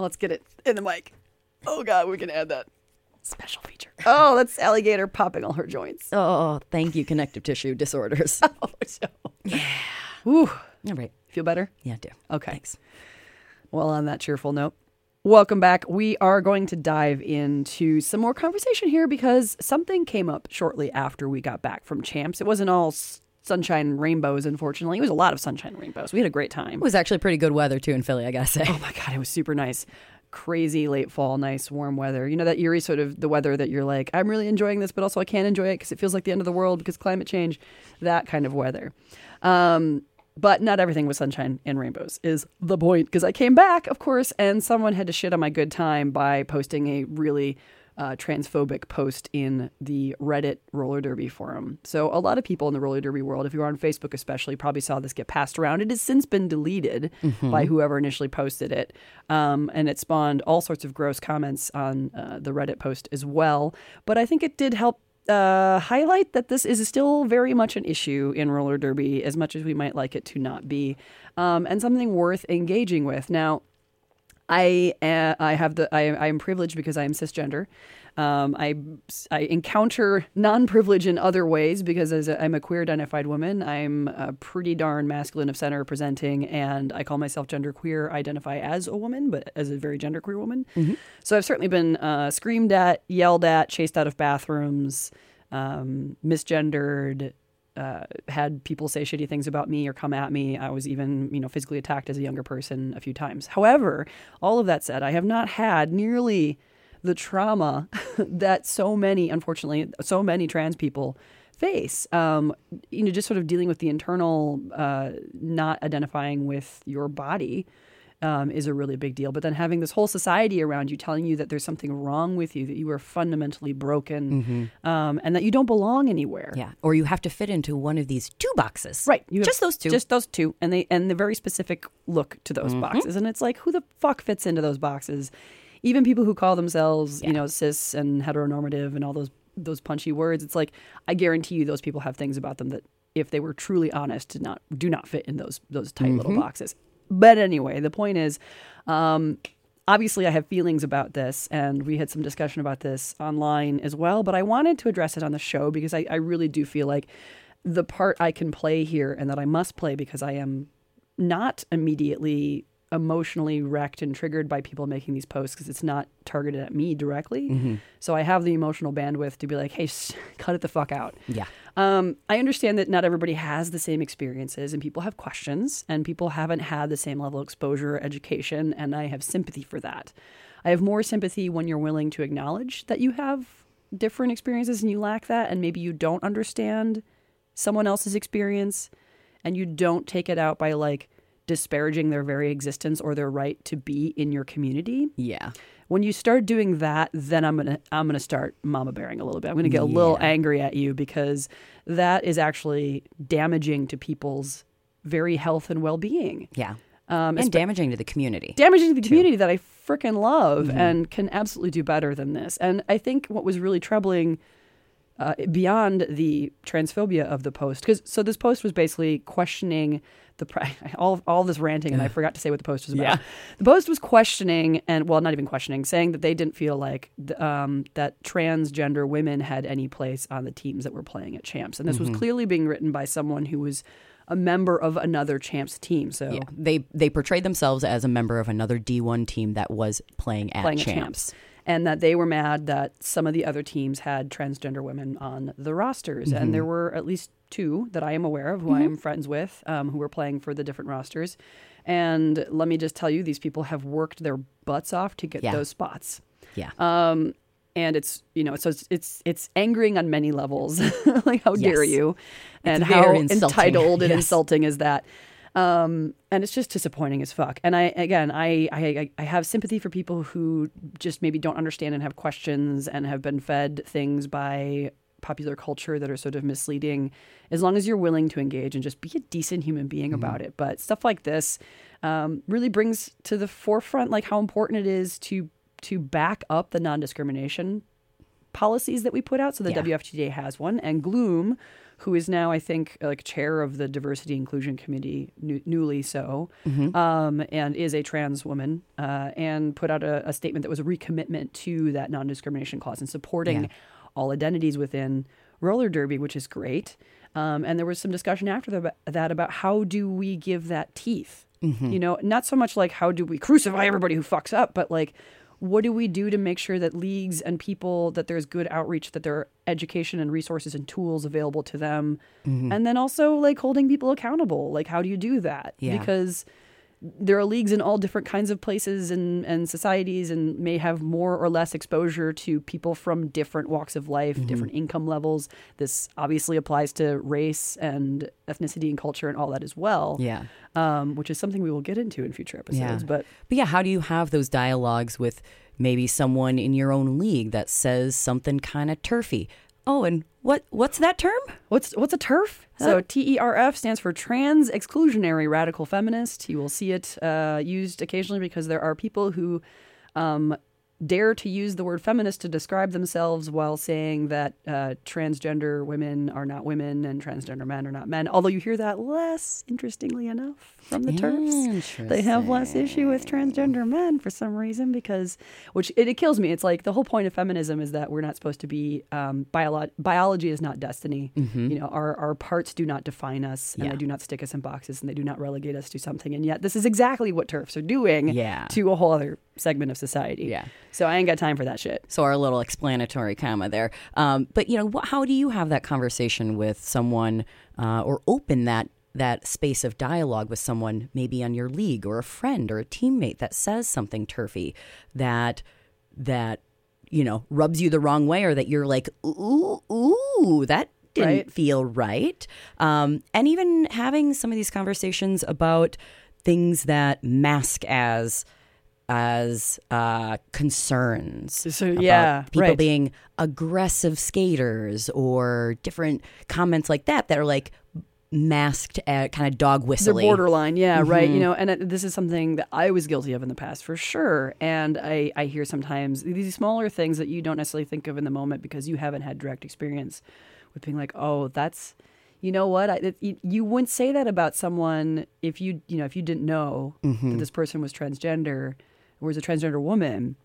Let's get it in the mic. Oh, God, we can add that. Special feature. Oh, that's alligator popping all her joints.
Oh, oh, oh thank you, connective tissue disorders.
Oh, so. Whew.
all right.
Feel better?
Yeah, I do.
Okay.
Thanks.
Well, on that cheerful note, welcome back. We are going to dive into some more conversation here because something came up shortly after we got back from Champs. It wasn't all sunshine and rainbows, unfortunately. It was a lot of sunshine and rainbows. We had a great time.
It was actually pretty good weather too in Philly, I gotta say.
Oh my god, it was super nice. Crazy late fall, nice warm weather. You know that eerie sort of the weather that you're like, I'm really enjoying this, but also I can't enjoy it because it feels like the end of the world because climate change. That kind of weather. Um, but not everything was sunshine and rainbows is the point because I came back, of course, and someone had to shit on my good time by posting a really uh, transphobic post in the Reddit roller derby forum. So a lot of people in the roller derby world, if you're on Facebook especially, probably saw this get passed around. It has since been deleted by whoever initially posted it, um, and it spawned all sorts of gross comments on uh, the Reddit post as well. But I think it did help uh, highlight that this is still very much an issue in roller derby, as much as we might like it to not be, um, and something worth engaging with. Now, I uh, I have the I, I am privileged because I am cisgender, Um, I I encounter non-privilege in other ways because as a, I'm a queer identified woman, I'm a pretty darn masculine of center presenting, and I call myself gender queer. Identify as a woman, but as a very gender queer woman. So I've certainly been uh, screamed at, yelled at, chased out of bathrooms, um, misgendered. Uh, had people say shitty things about me or come at me. I was even, you know, physically attacked as a younger person a few times. However, all of that said, I have not had nearly the trauma that so many, unfortunately, so many trans people face. Um, you know, just sort of dealing with the internal, uh, not identifying with your body. Um, is a really big deal. But then having this whole society around you telling you that there's something wrong with you, that you are fundamentally broken, um, and that you don't belong anywhere.
Yeah. Or you have to fit into one of these two boxes.
Right. You
Just those two.
Just those two. And they and the very specific look to those
Mm-hmm.
boxes. And it's like, who the fuck fits into those boxes? Even people who call themselves, you know, cis and heteronormative and all those those punchy words, it's like I guarantee you those people have things about them that if they were truly honest did not do not fit in those those tight little
Mm-hmm.
boxes. But anyway, the point is, um, obviously I have feelings about this, and we had some discussion about this online as well. But I wanted to address it on the show because I, I really do feel like the part I can play here and that I must play because I am not immediately emotionally wrecked and triggered by people making these posts because it's not targeted at me directly. So I have the emotional bandwidth to be like, hey, s- cut it the fuck out.
Yeah.
Um, I understand that not everybody has the same experiences and people have questions and people haven't had the same level of exposure or education, and I have sympathy for that. I have more sympathy when you're willing to acknowledge that you have different experiences and you lack that, and maybe you don't understand someone else's experience and you don't take it out by like disparaging their very existence or their right to be in your community
Yeah.
When you start doing that then i'm gonna i'm gonna start mama bearing a little bit i'm gonna get a little angry at you because that is actually damaging to people's very health and well-being
Yeah.
um,
and damaging to the community.
damaging to the community that i freaking love
Mm-hmm.
and can absolutely do better than this and i think what was really troubling uh, beyond the transphobia of the post because so this post was basically questioning the pri- all all this ranting and I forgot to say what the post was about.
Yeah.
The post was questioning and well not even questioning saying that they didn't feel like th- um, that transgender women had any place on the teams that were playing at champs and this
Mm-hmm.
was clearly being written by someone who was a member of another champs team so
Yeah. They they portrayed themselves as a member of another D1 team that was playing at
playing
champs.
at champs. And that they were mad that some of the other teams had transgender women on the rosters. And
Mm-hmm.
there were at least two that I am aware of, who I am friends with, um, who were playing for the different rosters. And let me just tell you, these people have worked their butts off to get
Yeah.
those spots.
Yeah.
Um, and it's you know so it's it's, it's angering on many levels. like how dare you, and how
insulting.
entitled and
Yes.
insulting is that. Um, and it's just disappointing as fuck. And I again, I, I I have sympathy for people who just maybe don't understand and have questions and have been fed things by popular culture that are sort of misleading. As long as you're willing to engage and just be a decent human being about it. But stuff like this um, really brings to the forefront like how important it is to to back up the non-discrimination policies that we put out. So the
Yeah.
WFTDA has one, and Gloom, who is now I think like chair of the Diversity Inclusion Committee, new, newly so, um, and is a trans woman, uh, and put out a, a statement that was a recommitment to that non-discrimination clause and supporting
Yeah.
all identities within roller derby, which is great. Um, and there was some discussion after the, that about how do we give that teeth. You know, not so much like how do we crucify everybody who fucks up, but like what do we do to make sure that leagues and people that there's good outreach that there are education and resources and tools available to them? Mm-hmm. And then also like holding people accountable. Like how do you do that?
Yeah.
because there are leagues in all different kinds of places and, and societies and may have more or less exposure to people from different walks of life,
Mm-hmm.
different income levels. This obviously applies to race and ethnicity and culture and all that as well.
Yeah.
Um, which is something we will get into in future episodes.
Yeah.
But
But yeah, how do you have those dialogues with maybe someone in your own league that says something kind of turfy? Oh, and what what's that term?
What's what's a TERF? So T E R F stands for Trans Exclusionary Radical Feminist. You will see it uh, used occasionally because there are people who um, dare to use the word feminist to describe themselves while saying that uh, transgender women are not women and transgender men are not men. Although you hear that less, interestingly enough, from the turfs. They have less issue with transgender men for some reason because, which it, it kills me. It's like the whole point of feminism is that we're not supposed to be um, biolo- biology is not destiny. You know, our our parts do not define us, and
Yeah.
they do not stick us in boxes, and they do not relegate us to something. And yet, this is exactly what turfs are doing
Yeah.
to a whole other segment of society.
Yeah.
So I ain't got time for that shit.
So our little explanatory comma there. Um, but you know, wh- how do you have that conversation with someone, uh, or open that that space of dialogue with someone, maybe on your league or a friend or a teammate that says something turfy that that you know rubs you the wrong way, or that you're like, ooh, ooh, that didn't
Right.
feel right. Um, and even having some of these conversations about things that mask as as uh, concerns.
So, yeah,
people
right.
being aggressive skaters or different comments like that that are like masked at kind of dog
They're borderline, yeah, right.
Mm-hmm.
You know, and it, this is something that I was guilty of in the past for sure. And I, I hear sometimes these smaller things that you don't necessarily think of in the moment because you haven't had direct experience with being like, oh, that's, you know what? I, it, you, you wouldn't say that about someone if you, you know, if you didn't know
Mm-hmm.
that this person was transgender was a transgender woman.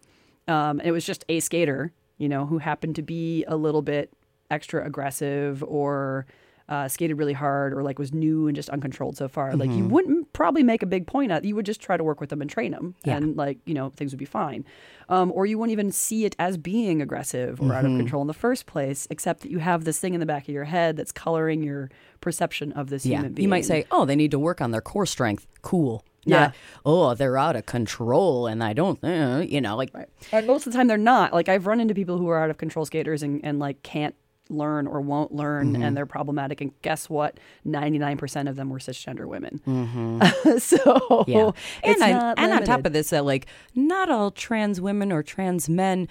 Um, and it was just a skater, you know, who happened to be a little bit extra aggressive or uh, skated really hard or like was new and just uncontrolled so far. Like
Mm-hmm.
you wouldn't probably make a big point out. You would just try to work with them and train them,
Yeah.
and like you know things would be fine. Um, or you wouldn't even see it as being aggressive or
Mm-hmm.
out of control in the first place, except that you have this thing in the back of your head that's coloring your perception of this
Yeah,
human being.
you might say, "Oh, they need to work on their core strength." Cool.
Yeah.
Not, oh, they're out of control, and I don't, uh, you know, like
And most of the time they're not. Like I've run into people who are out of control skaters and, and like can't learn or won't learn
Mm-hmm.
and they're problematic and guess what 99% of them were cisgender women so
Mm-hmm. Yeah,
it's
and I, and on top of this, that like not all trans women or trans men,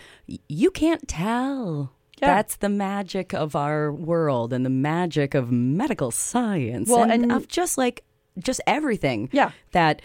you can't tell.
Yeah.
That's the magic of our world and the magic of medical science
Well,
and,
and-
of just like just everything.
Yeah.
that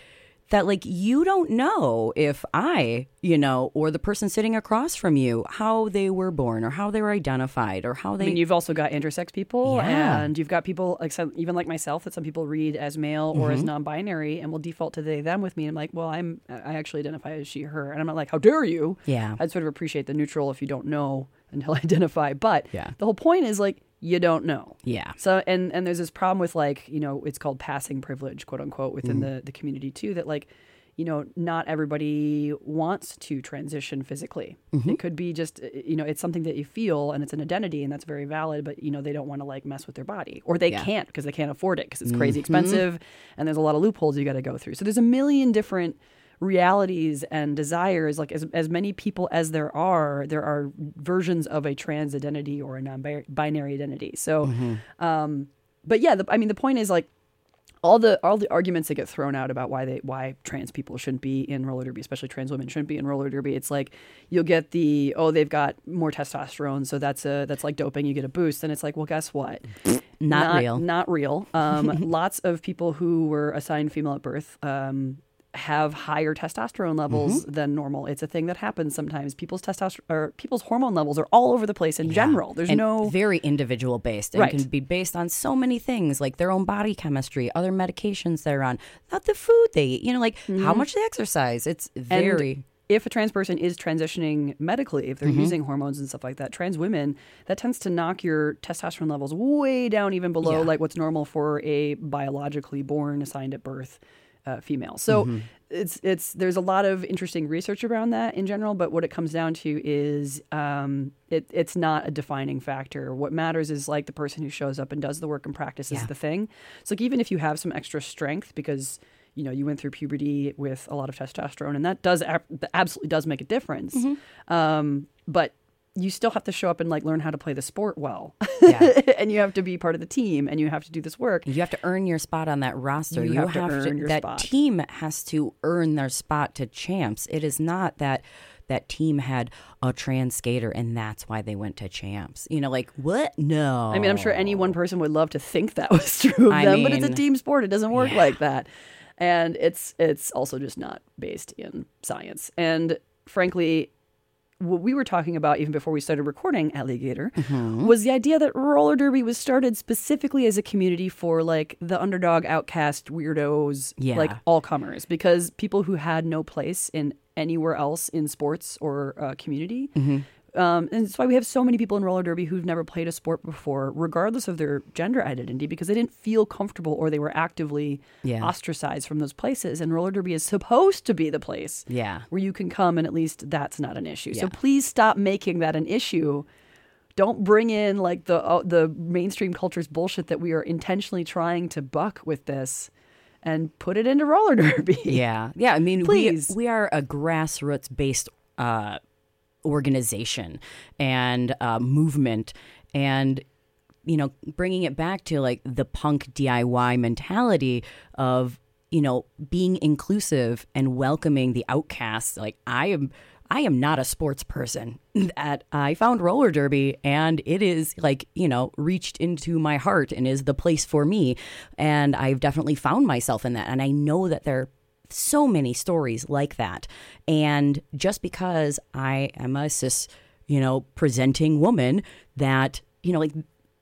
that like you don't know if I, you know, or the person sitting across from you, how they were born or how they were identified or how they
I mean, you've also got intersex people,
Yeah.
and you've got people like some, even like myself that some people read as male or
Mm-hmm.
as non-binary, and will default to they them with me. And I'm like, well, I'm I actually identify as she her, and I'm not like, how dare you?
Yeah.
I'd sort of appreciate the neutral if you don't know until I identify. But
Yeah.
the whole point is like you don't know.
Yeah.
So and and there's this problem with like you know it's called passing privilege, quote unquote, within
Mm.
the the community too. That like you know not everybody wants to transition physically.
Mm-hmm.
It could be just uh, you know it's something that you feel and it's an identity and that's very valid. But you know they don't want to like mess with their body or they
Yeah.
can't because they can't afford it because it's crazy
Mm-hmm.
expensive and there's a lot of loopholes you got to go through. So there's a million different realities and desires like as, as many people as there are there are versions of a trans identity or a non-binary identity so um but yeah the, i mean the point is like all the all the arguments that get thrown out about why they why trans people shouldn't be in roller derby, especially trans women shouldn't be in roller derby. It's like you'll get the oh they've got more testosterone, so that's a that's like doping. You get a boost, and it's like well guess what?
Not real.
Not real. Um, lots of people who were assigned female at birth um, have higher testosterone levels
Mm-hmm.
than normal. It's a thing that happens sometimes. People's testosterone or people's hormone levels are all over the place in general. There's
and
no
very individual based and
Right.
can be based on so many things like their own body chemistry other medications they're on not the food they eat you know like how much they exercise it's
Mm-hmm. And
very
if a trans person is transitioning medically, if they're
Mm-hmm.
using hormones and stuff like that, trans women, that tends to knock your testosterone levels way down, even below
Yeah.
like what's normal for a biologically born, assigned at birth uh, female. So
Mm-hmm.
it's it's there's a lot of interesting research around that in general, but what it comes down to is um, it, it's not a defining factor. What matters is like the person who shows up and does the work and practices
Yeah.
the thing. So like even if you have some extra strength because you know you went through puberty with a lot of testosterone and that does ab- absolutely does make a difference um, but you still have to show up and like learn how to play the sport well
Yeah.
and you have to be part of the team and you have to do this work
you have to earn your spot on that roster
You have to earn your
that
spot.
team has to earn their spot to champs it is not that that team had a trans skater and that's why they went to champs you know like what no
I mean, I'm sure any one person would love to think that was true of
I
them, but it's a team sport. It doesn't work
yeah.
like that, and it's it's also just not based in science. And frankly, what we were talking about even before we started recording Alligator
Mm-hmm.
was the idea that roller derby was started specifically as a community for like the underdog, outcast, weirdos,
Yeah.
like all comers, because people who had no place in anywhere else in sports or uh, community.
Mm-hmm.
Um, and that's why we have so many people in roller derby who've never played a sport before, regardless of their gender identity, because they didn't feel comfortable or they were actively
Yeah.
ostracized from those places. And roller derby is supposed to be the place
Yeah.
where you can come and at least that's not an issue. So please stop making that an issue. Don't bring in like the uh, the mainstream culture's bullshit that we are intentionally trying to buck with this and put it into roller derby.
Yeah, yeah. I mean,
Please.
we we are a grassroots based uh, organization and uh, movement, and you know, bringing it back to like the punk DIY mentality of you know being inclusive and welcoming the outcasts. Like I am. I am not a sports person. That I found roller derby and it is like, you know, reached into my heart and is the place for me. And I've definitely found myself in that. And I know that there so many stories like that. And just because I am a cis, you know, presenting woman, that, you know, like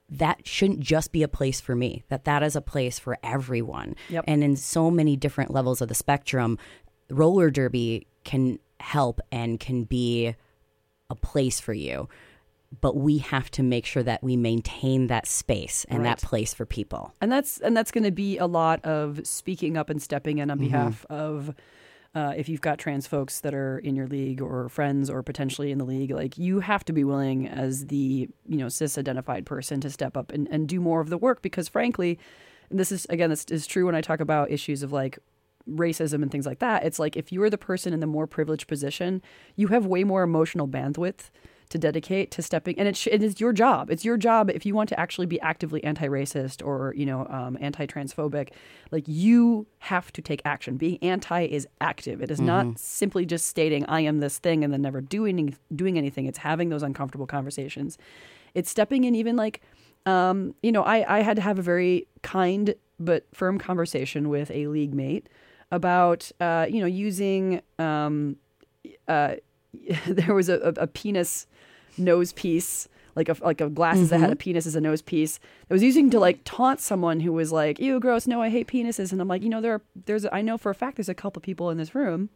that shouldn't just be a place for me, that that is a place for everyone.
Yep.
And in so many different levels of the spectrum, roller derby can help and can be a place for you. But we have to make sure that we maintain that space and that place for people.
and that's and that's going to be a lot of speaking up and stepping in on behalf of uh, if you've got trans folks that are in your league or friends or potentially in the league like you have to be willing as the you know cis identified person to step up and, and do more of the work because frankly and this is again this is true when i talk about issues of like racism and things like that. It's like if you're the person in the more privileged position you have way more emotional bandwidth to dedicate to stepping and it, sh- it is your job. It's your job if you want to actually be actively anti-racist or you know um, anti-transphobic like you have to take action. Being anti is active. It is not simply just stating i am this thing and then never doing doing anything. It's having those uncomfortable conversations. It's stepping in even like um, you know I, I had to have a very kind but firm conversation with a league mate about uh, you know using um, uh, there was a, a, a penis nose piece like a like a glasses that had mm-hmm. a penis as a nose piece that was using to like taunt someone who was like ew gross no I hate penises. And I'm like you know there are, there's I know for a fact there's a couple people in this room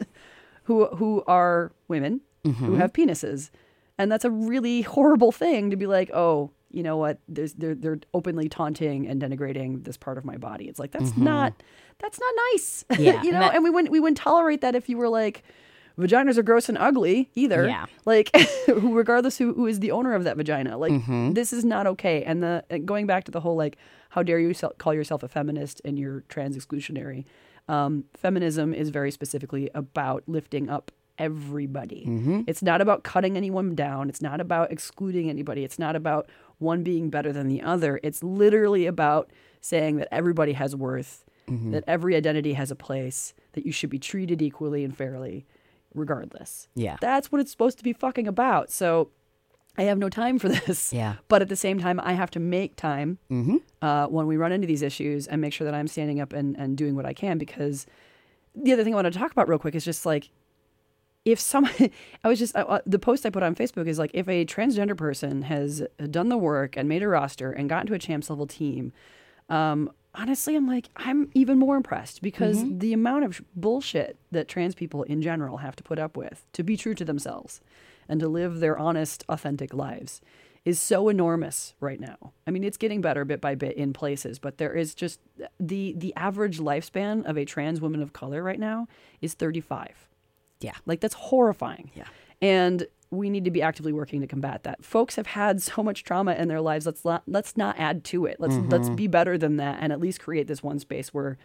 who who are women who mm-hmm. have penises. And that's a really horrible thing to be like oh you know what? There's they're they're openly taunting and denigrating this part of my body. It's like that's mm-hmm. not that's not nice.
Yeah,
you know?
and that-
and we wouldn't we wouldn't tolerate that if you were like vaginas are gross and ugly either.
Yeah.
like regardless who, who is the owner of that vagina like mm-hmm. this is not okay. And the and going back to the whole like how dare you call yourself a feminist and you're trans exclusionary um, feminism is very specifically about lifting up everybody. Mm-hmm. It's not about cutting anyone down. It's not about excluding anybody. It's not about one being better than the other. It's literally about saying that everybody has worth mm-hmm. that every identity has a place that you should be treated equally and fairly regardless
Yeah.
that's what it's supposed to be fucking about. So I have no time for this.
Yeah.
But at the same time, I have to make time uh, when we run into these issues and make sure that I'm standing up and, and doing what I can because the other thing I want to talk about real quick is just like if someone i was just uh, the post i put on facebook is like if a transgender person has done the work and made a roster and gotten to a champs level team um, honestly i'm like i'm even more impressed because mm-hmm. the amount of bullshit that trans people in general have to put up with to be true to themselves and to live their honest authentic lives is so enormous right now. I mean, it's getting better bit by bit in places, but there is just the the average lifespan of a trans woman of color right now is 35.
Yeah.
Like that's horrifying.
Yeah.
And we need to be actively working to combat that. Folks have had so much trauma in their lives. Let's not let's not add to it. Let's let's mm-hmm. be better than that and at least create this one space where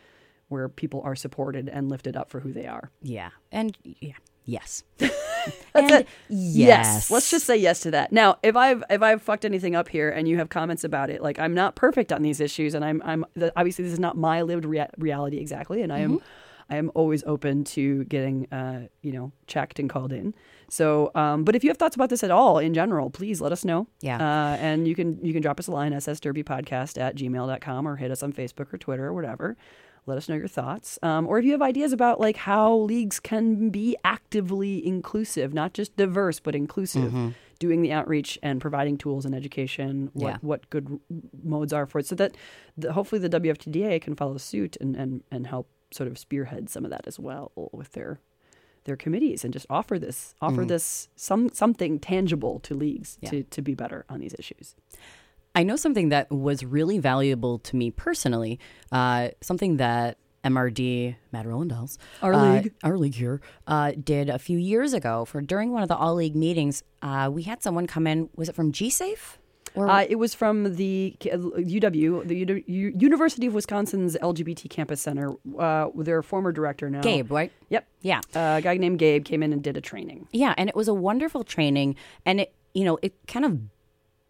where people are supported and lifted up for who they are.
Yeah. And yeah. Yes. And
it.
yes.
Let's just say yes to that. Now, if I've if I've fucked anything up here and you have comments about it, like I'm not perfect on these issues, and I'm I'm the, obviously this is not my lived rea- reality exactly, and I am mm-hmm. I am always open to getting, uh, you know, checked and called in. So, um, but if you have thoughts about this at all in general, please let us know.
Yeah.
Uh, and you can you can drop us a line, ssderbypodcast at gmail.com or hit us on Facebook or Twitter or whatever. Let us know your thoughts. Um, or if you have ideas about like how leagues can be actively inclusive, not just diverse, but inclusive, doing the outreach and providing tools and education, what,
Yeah.
what good modes are for it, so that the, hopefully the WFTDA can follow suit and, and, and help sort of spearhead some of that as well with their their committees and just offer this offer this some something tangible to leagues
Yeah.
to, to be better on these issues.
I know something that was really valuable to me personally. Uh, something that MRD, Mad Rollin' Dolls,
Our
uh,
league.
our league here, uh, did a few years ago. For during one of the all league meetings, uh, we had someone come in. Was it from GSAFE? Or
Uh, it was from the UW, the U- U- University of Wisconsin's LGBT Campus Center. Uh, their former director now,
Gabe, right?
Yep.
Yeah.
Uh, a guy named Gabe came in and did a training.
Yeah, and it was a wonderful training, and it you know it kind of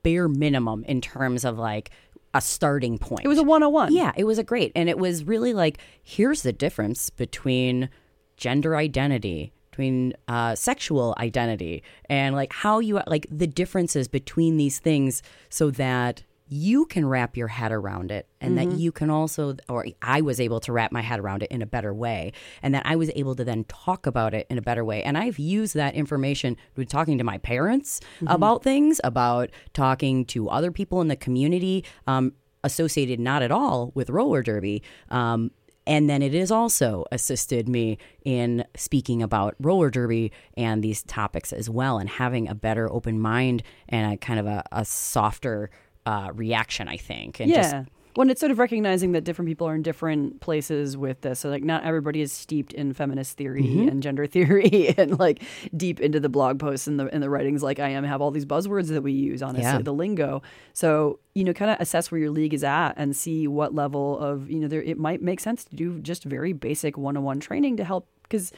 bare minimum in terms of like a starting point.
It was a 101.
Yeah, it was a great, and it was really like here's the difference between gender identity, between uh, sexual identity, and like how you like the differences between these things, so that you can wrap your head around it and that you can also or I was able to wrap my head around it in a better way and that I was able to then talk about it in a better way. And I've used that information with talking to my parents about things about talking to other people in the community um, associated not at all with roller derby um, and then it has also assisted me in speaking about roller derby and these topics as well, and having a better open mind and a kind of a, a softer uh, reaction, I think. And
yeah.
just
when it's sort of recognizing that different people are in different places with this. So, like, not everybody is steeped in feminist theory
Mm-hmm.
and gender theory and like deep into the blog posts and the and the writings like I am have all these buzzwords that we use, honestly,
Yeah.
the lingo. So, you know, kind of assess where your league is at and see what level of, you know, there it might make sense to do just very basic one on one training to help because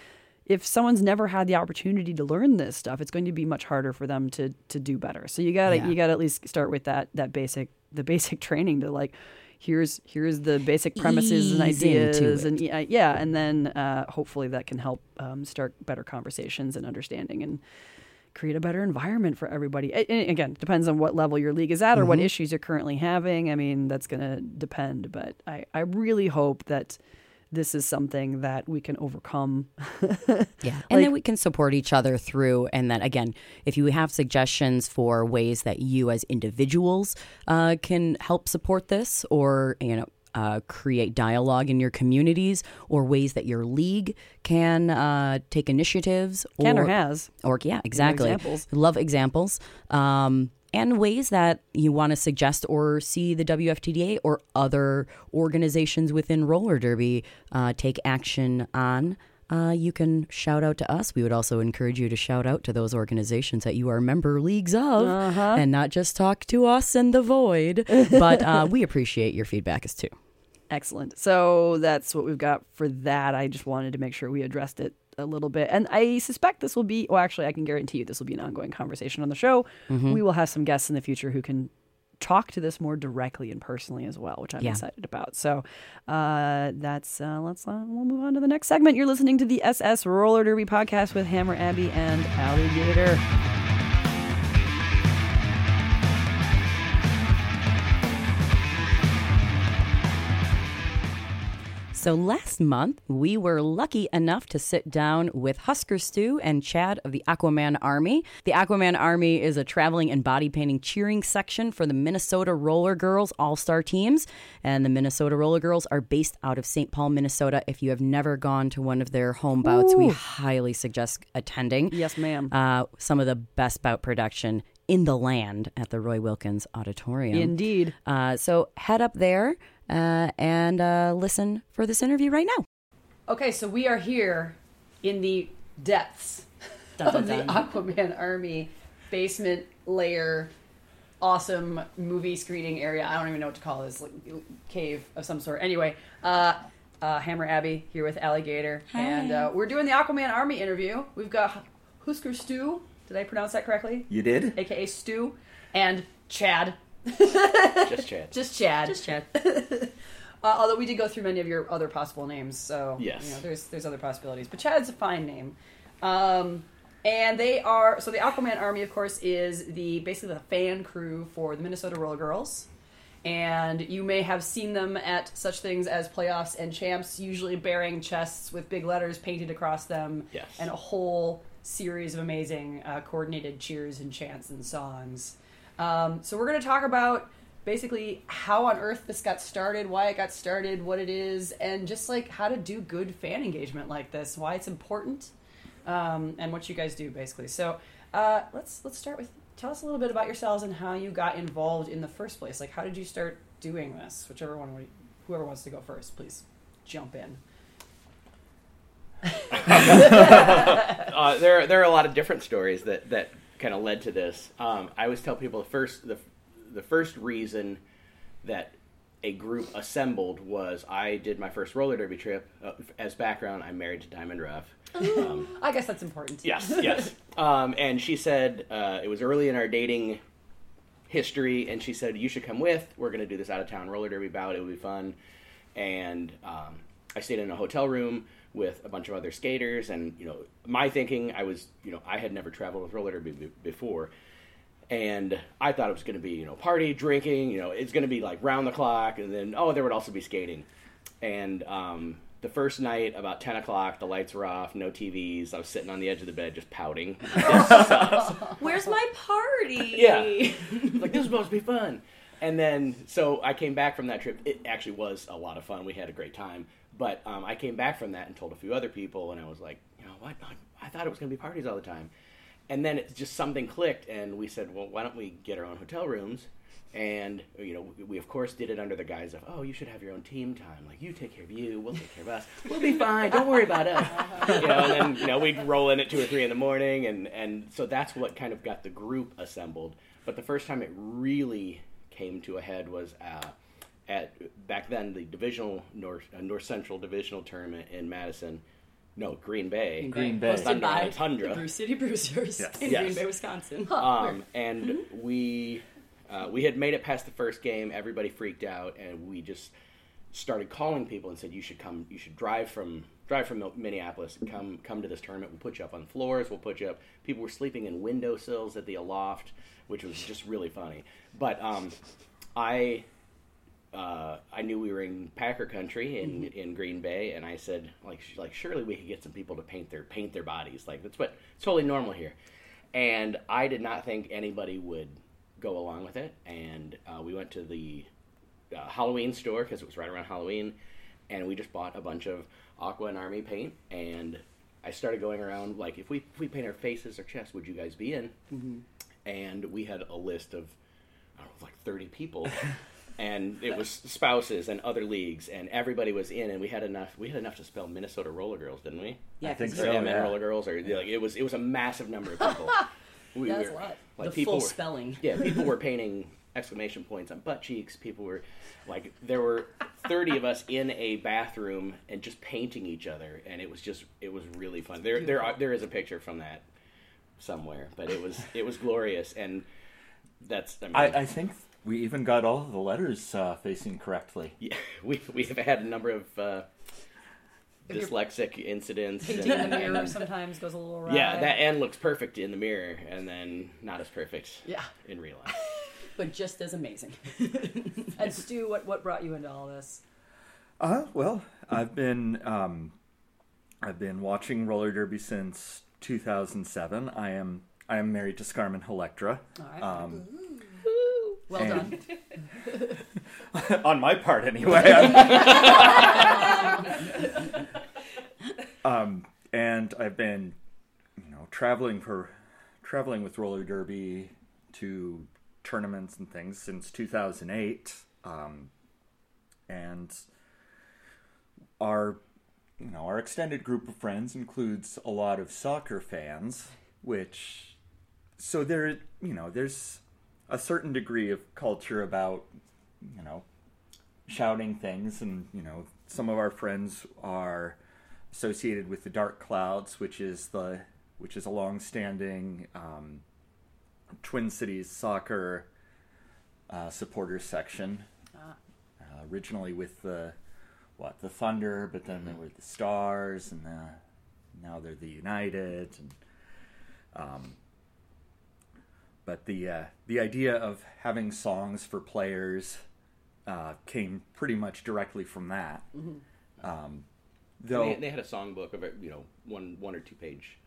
if someone's never had the opportunity to learn this stuff, it's going to be much harder for them to to do better. So you gotta
Yeah.
you gotta at least start with that that basic the basic training to like here's here's the basic premises and
Ease
ideas and yeah, yeah and then uh, hopefully that can help um, start better conversations and understanding and create a better environment for everybody. And again, it depends on what level your league is at or
Mm-hmm.
what issues you're currently having. I mean, that's going to depend, but I, I really hope that this is something that we can overcome.
Yeah. And then we can support each other through. And then again, if you have suggestions for ways that you as individuals uh, can help support this or, you know, uh, create dialogue in your communities or ways that your league can uh, take initiatives
Can or has.
or yeah exactly
examples.
love examples um, and ways that you want to suggest or see the WFTDA or other organizations within roller derby uh, take action on. Uh, you can shout out to us. We would also encourage you to shout out to those organizations that you are member leagues of, and not just talk to us in the void. but uh, we appreciate your feedback as too.
Excellent. So that's what we've got for that. I just wanted to make sure we addressed it a little bit. And I suspect this will be, well, actually, I can guarantee you this will be an ongoing conversation on the show. We will have some guests in the future who can talk to this more directly and personally as well, which I'm
Yeah.
excited about. So uh, that's, uh, let's, uh, we'll move on to the next segment. You're listening to the SS Roller Derby podcast with Hammer Abby and Alligator.
So last month, we were lucky enough to sit down with Husker Stu and Chad of the Aquaman Army. The Aquaman Army is a traveling and body painting cheering section for the Minnesota Roller Girls All Star teams. And the Minnesota Roller Girls are based out of St. Paul, Minnesota. If you have never gone to one of their home bouts, we highly suggest attending.
Yes, ma'am.
Uh, some of the best bout production in the land at the Roy Wilkins Auditorium.
Indeed.
Uh, so head up there uh, and uh, listen for this interview right now.
Okay, so we are here in the depths of the Aquaman Army basement layer, awesome movie screening area. I don't even know what to call this, like cave of some sort. Anyway, uh, uh, Hammer Abbey here with Alligator, and uh, we're doing the Aquaman Army interview. We've got Husker Stu. Did I pronounce that correctly?
You did?
AKA Stu and Chad.
Just Chad.
Just Chad.
Just chat.
Uh, although we did go through many of your other possible names, so
Yes.
you know, there's there's other possibilities. But Chad's a fine name. Um, and they are so the Aquaman Army, of course, is the basically the fan crew for the Minnesota Roller Girls. And you may have seen them at such things as playoffs and champs, usually bearing chests with big letters painted across them,
Yes.
and a whole series of amazing uh, coordinated cheers and chants and songs. Um, so we're going to talk about basically how on earth this got started, why it got started, what it is, and just like how to do good fan engagement like this, why it's important, um, and what you guys do basically. So uh, let's let's start with tell us a little bit about yourselves and how you got involved in the first place. Like how did you start doing this? Whichever one, whoever wants to go first, please jump in.
uh, there there are a lot of different stories that that kind of led to this. Um, I always tell people the first the the first reason that a group assembled was I did my first roller derby trip. Uh, as background, I'm married to Diamond Ruff. Um,
I guess that's important.
Yes, yes. Um, and she said uh, it was early in our dating history, and she said you should come with. We're going to do this out of town roller derby bout. It would be fun. And um, I stayed in a hotel room with a bunch of other skaters, and you know, my thinking, I was, you know, I had never traveled with roller derby be- before. And I thought it was going to be, you know, party, drinking, you know, it's going to be like round the clock, and then, oh, there would also be skating. And um, the first night, about 10 o'clock, the lights were off, no TVs. I was sitting on the edge of the bed just pouting.
Where's my party?
Yeah. like, this is supposed to be fun. And then, so I came back from that trip. It actually was a lot of fun. We had a great time. But um, I came back from that and told a few other people, and I was like, you know what? I, thought it was going to be parties all the time. And then it just something clicked, and we said, well, why don't we get our own hotel rooms? And you know, we of course did it under the guise of, oh, you should have your own team time. Like you take care of you, we'll take care of us. We'll be fine. Don't worry about us. you know, and then you know we'd roll in at two or three in the morning, and and so that's what kind of got the group assembled. But the first time it really came to a head was uh, at back then the divisional North uh, North Central divisional tournament in Madison. No, Green Bay.
Green Bay.
Thunder
by
and Tundra.
the Brew City Bruisers
Yes.
in
Yes.
Green Bay, Wisconsin.
Um, and we uh, we had made it past the first game. Everybody freaked out, and we just started calling people and said, "You should come. You should drive from drive from Minneapolis. and Come come to this tournament. We'll put you up on floors. We'll put you up." People were sleeping in windowsills at the Aloft, which was just really funny. But um, I uh, I knew we were in Packer country in, in Green Bay, and I said, like, sh- like surely we could get some people to paint their paint their bodies. Like that's what it's totally normal here. And I did not think anybody would go along with it. And uh, we went to the uh, Halloween store because it was right around Halloween, and we just bought a bunch of Aqua and Army paint. And I started going around like, if we if we paint our faces or chests, would you guys be in? And we had a list of I don't know, like thirty people. and it was spouses and other leagues, and everybody was in, and we had enough. We had enough to spell Minnesota Roller Girls, didn't we?
yeah,
I think so.
MN
yeah.
Roller Girls, or like it was. It was a massive number of people. we
That's
were-
a lot.
Like
the
people
full
were,
spelling.
yeah, people were painting exclamation points on butt cheeks. People were like, there were thirty of us in a bathroom and just painting each other, and it was just, it was really fun. There, there, are, there is a picture from that somewhere, but it was, it was glorious, and that's. I mean,
I, I think we even got all of the letters uh, facing correctly.
yeah, we we have had a number of uh,
If you're
dyslexic incidents.
Painting in the
and-
mirror sometimes goes a little awry.
yeah, that end looks perfect in the mirror, and then not as perfect
Yeah.
in real life.
but just as amazing.
And Stu, what what brought you into all this?
Uh, well, I've been um, I've been watching roller derby since 2007. I am I am married to Scarman Electra.
All right.
Um,
well
and-
done.
on my part, anyway. um, and I've been, you know, traveling for traveling with roller derby to tournaments and things since 2008. Um, and our, you know, our extended group of friends includes a lot of soccer fans, which, so there, you know, there's a certain degree of culture about, you know, shouting things and you know some of our friends are associated with the dark clouds which is the which is a long-standing um, twin cities soccer uh, supporters section uh, originally with the what the Thunder, but then there were the Stars, and the, now they're the United. And, um, but the uh, the idea of having songs for players uh, came pretty much directly from that. Um, though
They, they had a songbook of you know, one one or two page,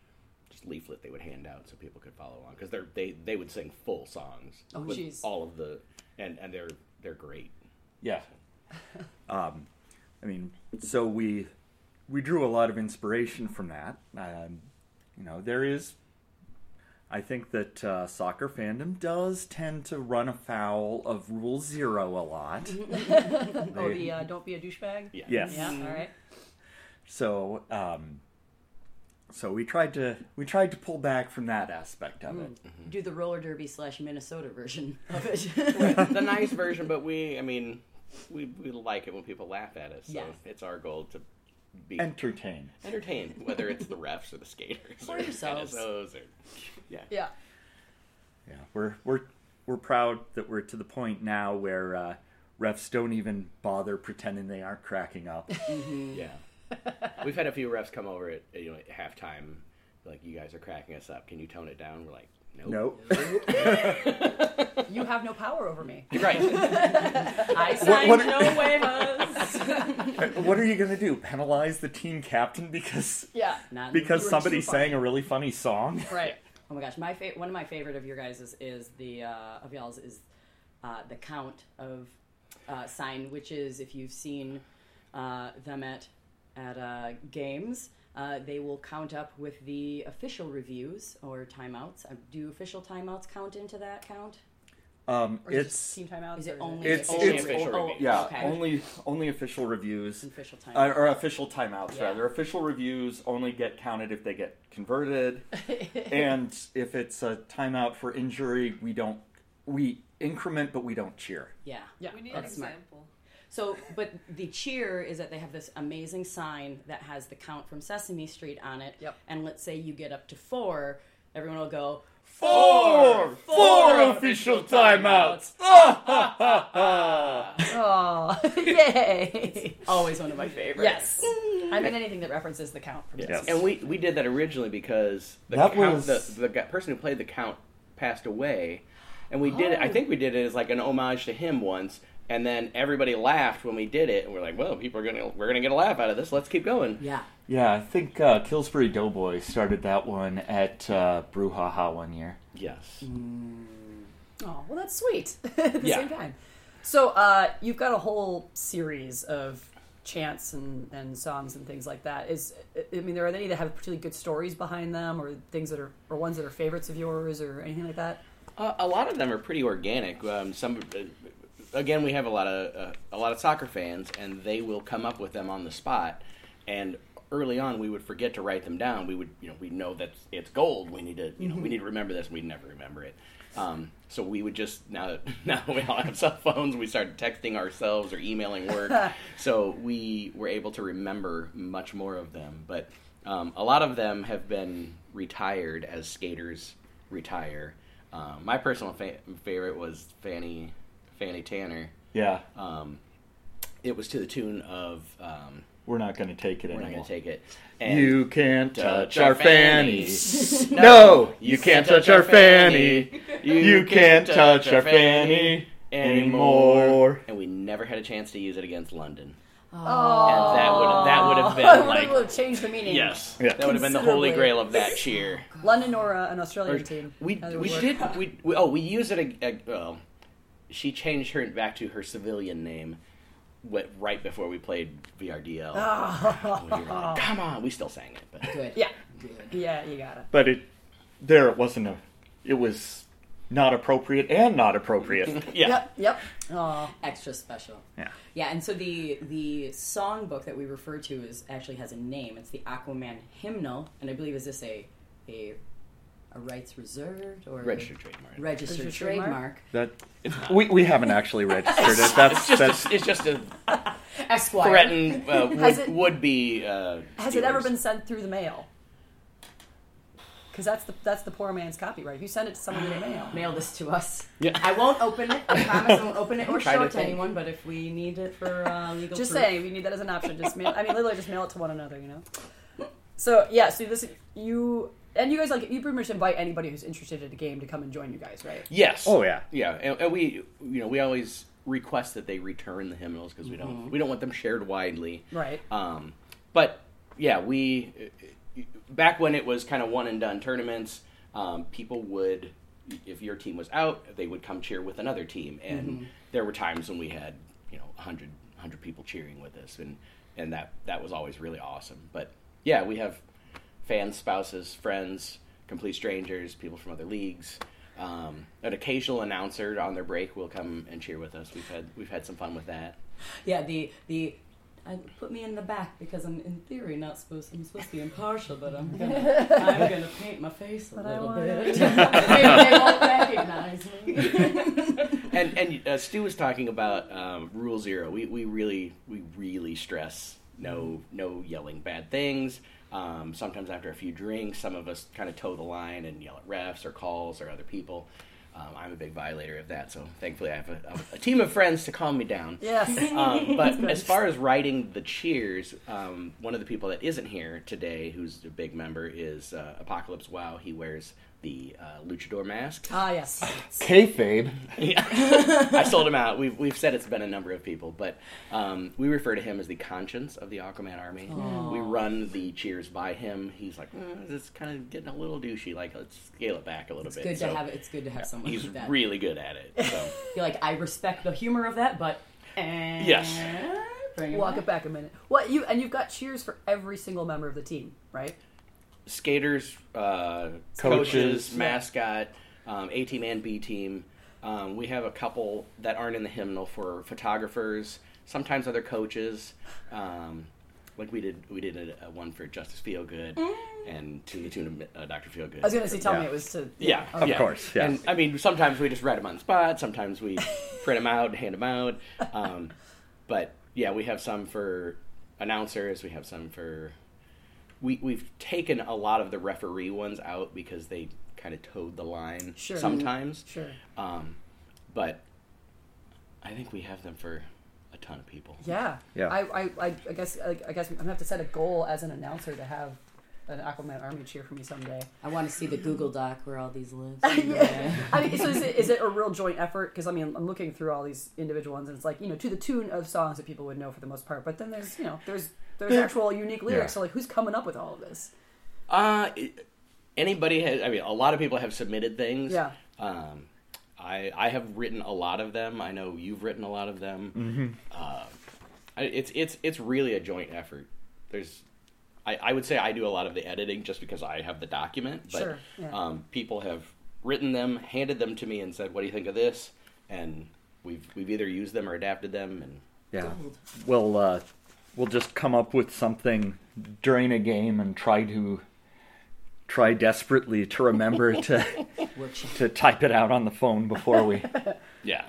just leaflet they would hand out so people could follow along because they're they they would sing full songs
Oh,
with
jeez.
all of the and and they're they're great.
Yeah. um, I mean, so we we drew a lot of inspiration from that. Um, you know, there is. I think that uh, soccer fandom does tend to run afoul of Rule Zero a lot.
Oh, the uh, don't be a douchebag.
Yeah.
Yes.
Yeah. All right.
So, um, so we tried to we tried to pull back from that aspect of it.
Do the roller derby slash Minnesota version of it.
the nice version, but we I mean we we like it when people laugh at us. So
Yes.
it's our goal to be
Entertain.
entertained, whether it's the refs or the skaters
Or
or
yourselves.
NSOs or yeah.
Yeah.
Yeah, we're we're we're proud that we're to the point now where uh, refs don't even bother pretending they aren't cracking up.
Yeah. We've had a few refs come over at you know at halftime, like you guys are cracking us up. Can you tone it down? We're like, nope.
nope.
You have no power over me.
Right.
I signed
what-
no waivers.
what are you gonna do? Penalize the team captain because
Yeah.
Not
because
you were
somebody sang a really funny song?
Right.
Oh my gosh, my fa- one of my favorite of your guys is, is the uh, of y'all's is uh, the count of uh, sign, which is if you've seen uh, them at at uh, games, uh, they will count up with the official reviews or timeouts. Uh, do official timeouts count into that count?
Um,
Or is
it's
team timeouts.
Is it only
it's
Only
it's
official
oh,
reviews.
yeah
okay.
only only official reviews.
official
Uh,
timeouts.
or official timeouts
Yeah.
rather. Official reviews only get counted if they get converted, and if it's a timeout for injury, we don't we increment, but we don't cheer.
yeah,
Yeah.
We need
That's
an
smart.
example.
So, but the cheer is that they have this amazing sign that has the count from Sesame Street on it.
Yep.
And let's say you get up to four, everyone will go
Four, four official timeouts.
Oh, yay!
always one of my favorites.
yes. I mean anything that references the count. From
Yes.
And we we did that originally because the
That
count,
was-
the the guy- person who played the count passed away, and we did it. I oh. think we did it as like an homage to him once. And then everybody laughed when we did it, and we're like, "Well, people are gonna we're gonna get a laugh out of this. Let's keep going."
Yeah.
Yeah, I think uh, Killsbury Doughboy started that one at uh, Brouhaha one year.
Yes.
Oh, well, that's sweet. At the
Yeah.
same time. So, uh, you've got a whole series of chants and, and songs and things like that. Is I mean, are there are any that have particularly good stories behind them, or things that are, or ones that are favorites of yours, or anything like that.
Uh, a lot of them are pretty organic. Um, some, uh, again, we have a lot of uh, a lot of soccer fans, and they will come up with them on the spot. And early on, we would forget to write them down. We would, you know, we know that it's gold. We need to, you know, we need to remember this. and We'd never remember it. Um, so we would just now that now that we all have cell phones, we started texting ourselves or emailing work. so we were able to remember much more of them. But um, a lot of them have been retired as skaters retire. Um, my personal fa- favorite was Fanny Fanny Tanner.
Yeah,
Um, it was to the tune of um,
we're not going to take it
"We're not
anymore.
going to take it." And
You can't
touch
touch
our
our fanny.
fannies.
No, you can't touch our fanny. You can't touch our fanny anymore.
And we never had a chance to use it against London.
Oh,
And that would that would have been like
would have changed the meaning.
yes,
Yeah.
that would have been the holy grail of that cheer.
London or uh, an Australian team.
We we
would
did we, we oh we used it a, a, well. She changed her back to her civilian name, what, right before we played VRDL. We like, Come on, we still sang it, but
Good.
Yeah, yeah, you got it.
But it there it wasn't a. It was not appropriate and not appropriate.
yeah.
Yep, yep. Oh,
Extra special.
yeah.
Yeah, and so the the songbook that we refer to is actually has a name. It's the Aquaman hymnal, and I believe is this a a a rights reserved or
Registered trademark.
registered,
Registered
trademark.
trademark?
That we, we haven't actually registered it. That's
It's just
that's
a, it's just a
Esquire.
threatened uh, would,
it-
would be. Uh,
has it ever been sent through the mail? because that's the that's the poor man's copyright. If you send it to someone in the mail,
Mail this to us.
Yeah.
I won't open it. I promise I won't open it or
Try
show
to
it to
think.
anyone. But if we need it for uh, legal,
just
proof-
saying, we need that as an option. Just mail. I mean, literally, just mail it to one another. You know. So yeah, so this you and you guys like you pretty much invite anybody who's interested in a game to come and join you guys, right?
Yes.
Oh, yeah.
Yeah, and, and we you know we always request that they return the hymnals because we don't we don't want them shared widely.
Right.
Um, but yeah, we back when it was kind of one and done tournaments, um, people would if your team was out, they would come cheer with another team, and there were times when we had you know 100, 100 people cheering with us, and and that that was always really awesome. But yeah, we have fans, spouses, friends, complete strangers, people from other leagues. Um, an occasional announcer on their break will come and cheer with us. We've had we've had some fun with that.
Yeah, the the I put me in the back because I'm in theory not supposed I'm supposed to be impartial, but I'm gonna I'm gonna paint my face a little bit. Maybe they won't recognize me.
and and uh, Stu was talking about um, Rule Zero. We we really we really stress no no yelling bad things. Um, sometimes after a few drinks, some of us kind of toe the line and yell at refs or calls or other people. Um, I'm a big violator of that, so thankfully I have a, a, team of friends to calm me down.
Yes.
Um, but as far as writing the cheers, um, one of the people that isn't here today, who's a big member, is uh, Apocalypse Wow. He wears the uh, luchador mask.
Ah, yes.
Kayfabe.
Yeah. I sold him out. We've, we've said it's been a number of people, but um, we refer to him as the conscience of the Aquaman army. We run the cheers by him. He's like, mm, is kind of getting a little douchey. Like, let's scale it back a little
It's
bit.
good
So
to have it's good to have someone
He's
like that.
really good at it. So.
You're like I respect the humor of that, but eh,
Yes.
bring
Walk it back a minute. What you and you've got cheers for every single member of the team, right?
Skaters, uh, coaches,
Coaches.
mascot, um, A team and B team. Um, we have a couple that aren't in the hymnal for photographers. Sometimes other coaches. Um, like we did, we did a, a one for Justice Feelgood, and to the tune of uh, Doctor Feelgood.
I was gonna say, tell
Yeah.
me it was to
Yeah,
Of
yeah.
course, yeah.
And I mean, sometimes we just write them on the spot. Sometimes we print them out, hand them out. Um, but yeah, we have some for announcers. We have some for. We we've taken a lot of the referee ones out because they kind of towed the line
Sure.
sometimes.
Sure.
Um, but I think we have them for a ton of people.
Yeah.
Yeah.
I, I, I, I guess I, I guess I'm gonna have to set a goal as an announcer to have an Aquaman army cheer for me someday.
I want to see the Google Doc where all these live.
yeah. I mean, so is it, is it a real joint effort? Because I mean, I'm looking through all these individual ones, and it's like you know, to the tune of songs that people would know for the most part. But then there's you know, there's there's actual unique lyrics.
Yeah.
So like, who's coming up with all of this?
Uh, anybody has. I mean, a lot of people have submitted things.
Yeah.
Um, I I have written a lot of them. I know you've written a lot of them. Mm-hmm. Uh, it's it's it's really a joint effort. There's. I, I would say I do a lot of the editing just because I have the document, but
Sure, yeah.
um, people have written them, handed them to me, and said, "What do you think of this?" And we've we've either used them or adapted them, and
Yeah. We'll uh, we'll just come up with something during a game and try to try desperately to remember to to type it out on the phone before we.
yeah.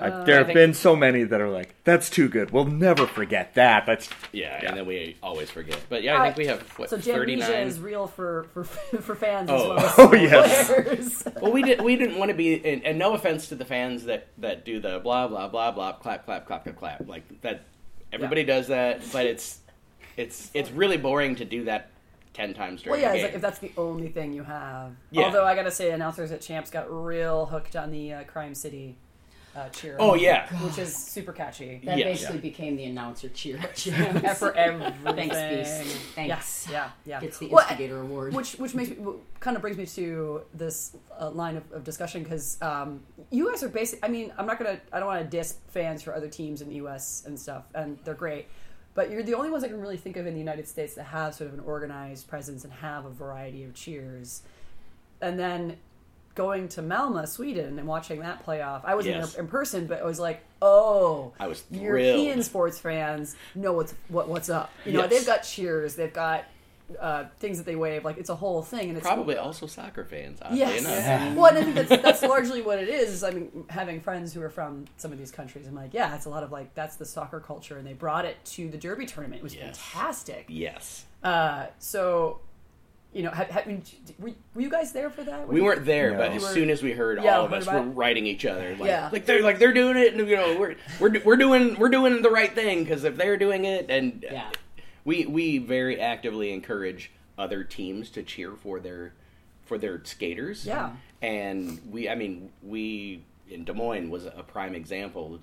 I, there have
think-
been so many that are like, "That's too good. We'll never forget that." That's
Yeah,
Yeah.
and then we always forget. But yeah, I think we have what
so
thirty
Jamnesia
nine.
is real for for for fans
Oh.
as well as
Oh, yes.
players.
Well, we did. We didn't want to be, and, and no offense to the fans that that do the blah blah blah blah clap clap clap clap clap like that. Everybody does that, but it's it's it's really boring to do that ten times
Well,
during
yeah,
a
it's
game.
like if that's the only thing you have.
Yeah.
Although I gotta say, announcers at Champs got real hooked on the uh, Crime City uh, cheer.
oh yeah,
which is super catchy.
That
Yes.
basically became the announcer cheer.
And for everything.
Thanks, Beast. Thanks.
Yeah, yeah, yeah.
Gets the
Well,
instigator award.
Which which makes me kind of brings me to this uh, line of, of discussion because um, you guys are basic. I mean, I'm not gonna. I don't want to diss fans for other teams in the U.S. and stuff, and they're great. But you're the only ones I can really think of in the United States that have sort of an organized presence and have a variety of cheers. And then going to Malmö, Sweden, and watching that play off. I wasn't
Yes.
there in person, but I was like, oh,
I was
European sports fans know what's what, what's up. You know,
Yes.
they've got cheers, they've got uh, things that they wave. Like it's a whole thing, and it's
probably also soccer fans. Oddly
Yes.
enough.
Well, I think that's, that's largely what it is. is I mean, having friends who are from some of these countries, I'm like, yeah, it's a lot of like that's the soccer culture, and they brought it to the Derby tournament. It was
Yes.
fantastic.
Yes.
Uh, so, you know, have, have, were, were you guys there for that? Were
We
you-
weren't there,
No.
but as soon as we heard
Yeah,
all of us were writing each other, like,
Yeah.
like they're like they're doing it, and you know we're we're we're doing we're doing the right thing because if they're doing it, and
Yeah.
we we very actively encourage other teams to cheer for their for their skaters.
Yeah.
and we I mean we in Des Moines was a prime example.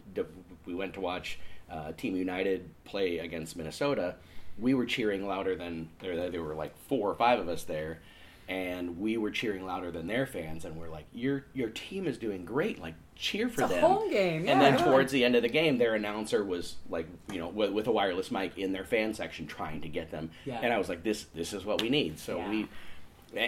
We went to watch uh, Team United play against Minnesota. We were cheering louder than there. There were like four or five of us there, and we were cheering louder than their fans. And we're like, "Your your team is doing great! Like cheer for
It's
them."
home game,
and then
yeah.
towards the end of the game, their announcer was like, you know, with, with a wireless mic in their fan section, trying to get them.
Yeah.
And I was like, "This this is what we need." So
Yeah.
we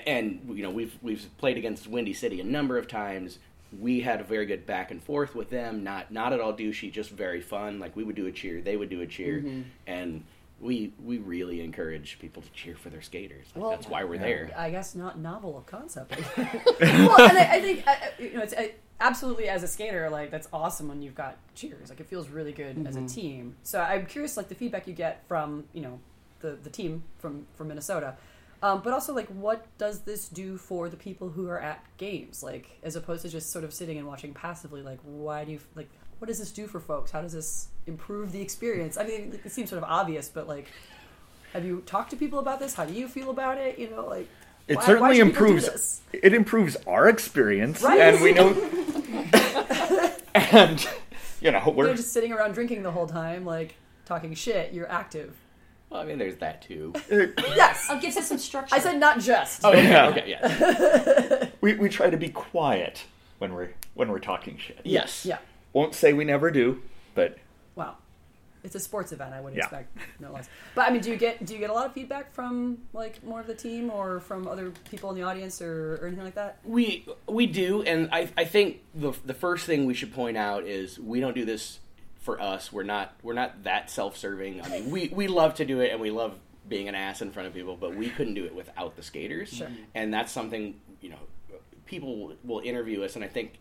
and you know we've we've played against Windy City a number of times. We had a very good back and forth with them. Not not at all douchey, just very fun. Like we would do a cheer, they would do a cheer,
Mm-hmm.
and we we really encourage people to cheer for their skaters. Like,
Well,
that's why we're there.
I guess not novel of concept. well, and I, I think uh, you know it's uh, absolutely as a skater, like that's awesome when you've got cheers. Like it feels really good as a team. So I'm curious, like the feedback you get from you know the the team from from Minnesota. Um, but also, like, what does this do for the people who are at games? Like, as opposed to just sort of sitting and watching passively. Like, why do you like? What does this do for folks? How does this improve the experience? I mean, it seems sort of obvious, but like, have you talked to people about this? How do you feel about it? You know, like
It
why- why
certainly
should people do
improves.
this?
It improves our experience,
Right.
and we know. and you know we're
You're just sitting around drinking the whole time, like talking shit. You're active.
Well, I mean, there's that too.
Yes,
Oh, gives it some structure.
I said not just.
Oh, okay,
Yeah.
okay, yeah.
we, we try to be quiet when we're when we're talking shit.
Yes.
Yeah.
Won't say we never do, but
Wow. It's a sports event. I would
Yeah.
expect no less. But I mean, do you get do you get a lot of feedback from like more of the team or from other people in the audience or, or anything like that?
We we do, and I I think the the first thing we should point out is we don't do this for us. We're not we're not that self serving. I mean, we we love to do it, and we love being an ass in front of people, but we couldn't do it without the skaters.
Sure.
And that's something you know people will interview us, and I think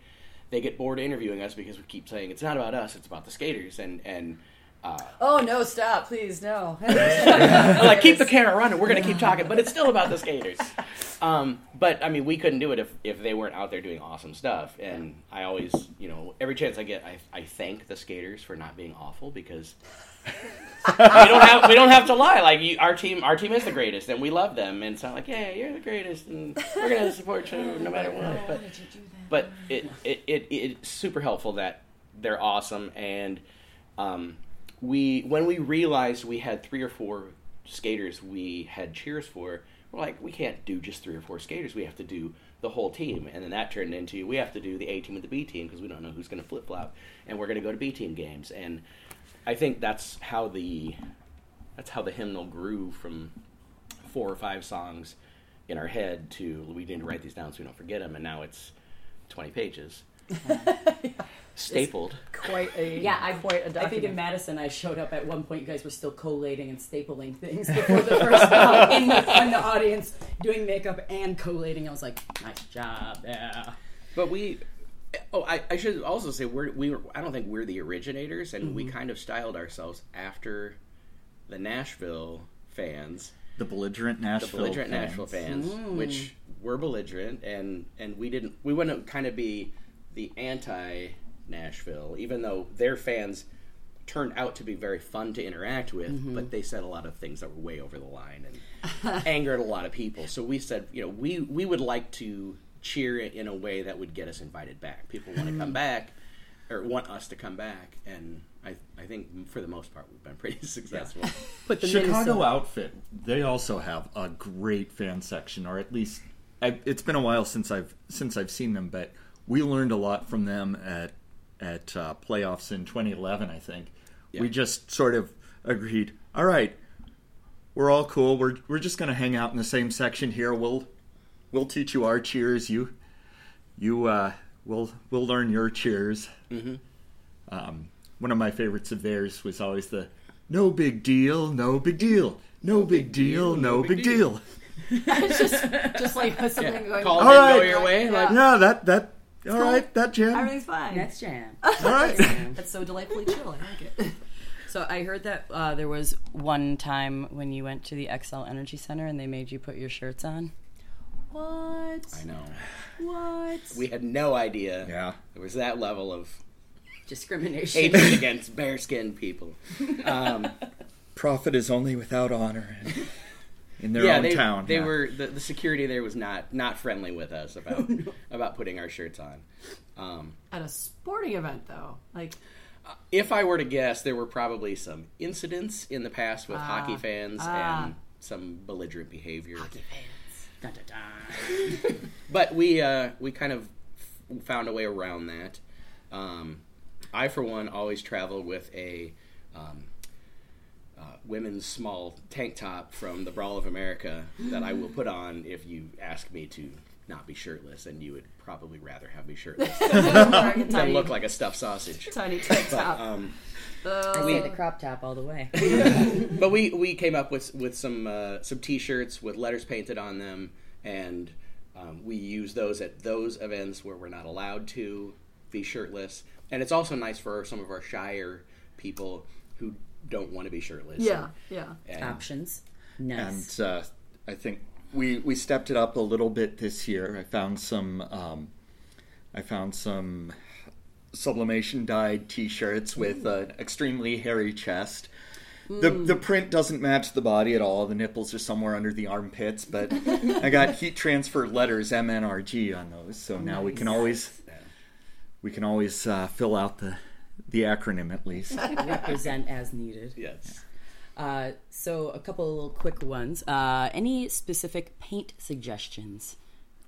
they get bored interviewing us because we keep saying it's not about us, it's about the skaters, and and. Uh,
Oh no! Stop, please, no.
Like keep the camera running. We're gonna keep talking, but it's still about the skaters. Um, but I mean, we couldn't do it if, if they weren't out there doing awesome stuff. And I always, you know, every chance I get, I, I thank the skaters for not being awful because we don't have we don't have to lie. Like you, our team, our team is the greatest, and we love them. And so, like, yeah, you're the greatest, and we're gonna support you no matter what. But but it, it, it it's super helpful that they're awesome and um, we when we realized we had three or four skaters we had cheers for we're like we can't do just three or four skaters. We have to do the whole team. And then that turned into we have to do the a team and the b team because we don't know who's going to flip-flop. And we're going to go to b team games. And i think that's how the that's how the hymnal grew from four or five songs in our head to we need to write these down so we don't forget them and now it's 20 pages stapled
quite a
Yeah, I,
quite
I think in Madison, I showed up at one point. You guys were still collating and stapling things before the first time in, the, in the audience, doing makeup and collating. I was like, nice job, yeah.
But we, oh, I, I should also say we're we were. I don't think we're the originators, and
Mm-hmm.
we kind of styled ourselves after the Nashville fans,
the belligerent
the
Nashville,
belligerent
fans.
Nashville fans,
Mm.
which were belligerent, and and we didn't. We wouldn't kind of be the anti Nashville, even though their fans turned out to be very fun to interact with,
Mm-hmm.
but they said a lot of things that were way over the line and angered a lot of people. So we said, you know, we we would like to cheer it in a way that would get us invited back. People want to come back or want us to come back, and I I think for the most part we've been pretty successful.
But the
Chicago
Minnesota-
outfit, they also have a great fan section, or at least I, it's been a while since I've since I've seen them, but we learned a lot from them at at uh, playoffs in 2011. I think we just sort of agreed. All right, we're all cool. We're we're just gonna hang out in the same section here. We'll we'll teach you our cheers. You you uh, we'll we'll learn your cheers. Mm-hmm. Um, one of my favorites of theirs was always the "No big deal, no big deal, no big deal, no big deal."
just just like something going.
Call
All
it
right.
go your way. Like,
Yeah, that that all right, that jam.
Everything's fine.
Next jam.
All right.
That's so delightfully chill. I like it.
So I heard that uh, there was one time when you went to the Xcel Energy Center and they made you put your shirts on. What?
I know.
What?
We had no idea.
Yeah.
There was that level of
Discrimination.
hatred against bare-skinned people. Um,
Profit is only without honor in their
yeah,
own
they,
town.
they
yeah.
were the, the security there was not not friendly with us about about putting our shirts on. Um,
At a sporting event, though, like
if I were to guess, there were probably some incidents in the past with hockey fans
ah.
and some belligerent behavior.
Dun, dun, dun.
But we uh, we kind of f- found a way around that. Um, I, for one, always travel with a um, uh, women's small tank top from the Brawl of America that I will put on if you ask me to not be shirtless, and you would probably rather have me shirtless
wearing a
than look like a stuffed sausage.
tiny tank
But,
top.
um,
I say the crop top all the way.
but we we came up with with some uh, some T-shirts with letters painted on them, and um, we use those at those events where we're not allowed to be shirtless. And it's also nice for some of our shyer people who don't want to be shirtless.
yeah, yeah.
And-
Options. Nice.
and uh, I think we we stepped it up a little bit this year. I found some um, I found some sublimation dyed T-shirts with an extremely hairy chest. The the print doesn't match the body at all. The nipples are somewhere under the armpits, but I got heat transfer letters MNRG on those, so now we can always we can always uh, fill out the the acronym at least.
Represent as needed.
yes.
Uh, so a couple of little quick ones. Uh, any specific paint suggestions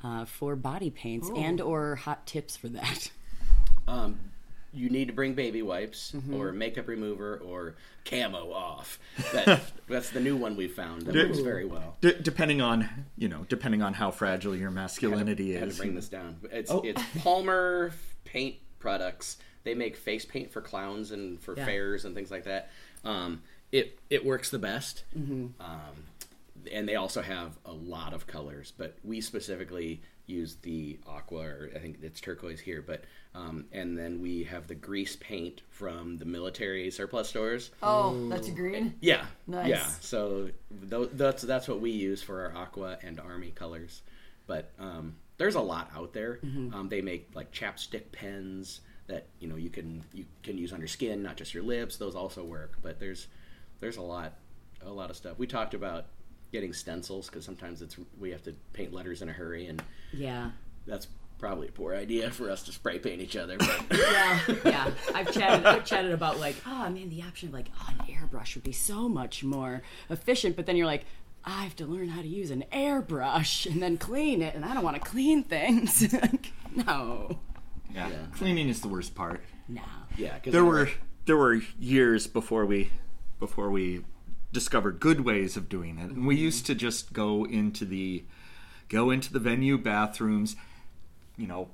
uh, for body paints and or hot tips for that?
Um, you need to bring baby wipes or makeup remover or camo off. That, that's the new one we found that works very well.
D- depending on you know, depending on how fragile your masculinity
I had to
is.
bring this down. It's
Oh.
it's Palmer paint products. They make face paint for clowns and for
Yeah.
fairs and things like that. Um, it it works the best. Um, and they also have a lot of colors, but we specifically use the aqua, or I think it's turquoise here. But um, and then we have the grease paint from the military surplus stores.
Oh, that's green.
Yeah,
Nice.
Yeah, so th- that's that's what we use for our aqua and army colors. But um, there's a lot out there. Um, they make like chapstick pens that you know you can you can use on your skin, not just your lips. Those also work. But there's there's a lot a lot of stuff. We talked about getting stencils because sometimes it's we have to paint letters in a hurry, and
Yeah.
that's probably a poor idea for us to spray paint each other. But
Yeah, yeah. I've chatted. I've chatted about like, oh man, the option of like, oh, an airbrush would be so much more efficient. But then you're like, I have to learn how to use an airbrush and then clean it, and I don't want to clean things. like, no,
yeah. cleaning is the worst part.
no.
yeah, 'cause
there
I-
were there were years before we before we discovered good ways of doing it and we mm-hmm. used to just go into the go into the venue bathrooms you know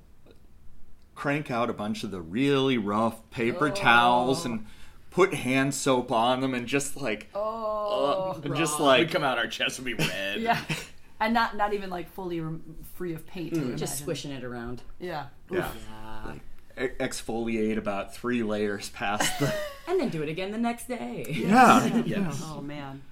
crank out a bunch of the really rough paper oh. towels and put hand soap on them and just like oh uh, and just
we'd
like
come out, our chests would be red.
Yeah, and not not even like fully rem- free of paint. I mm-hmm. would
Just
imagine.
swishing it around.
Yeah.
yeah, e- exfoliate about three layers past the
And then do it again the next day.
yeah
Yes.
Oh man.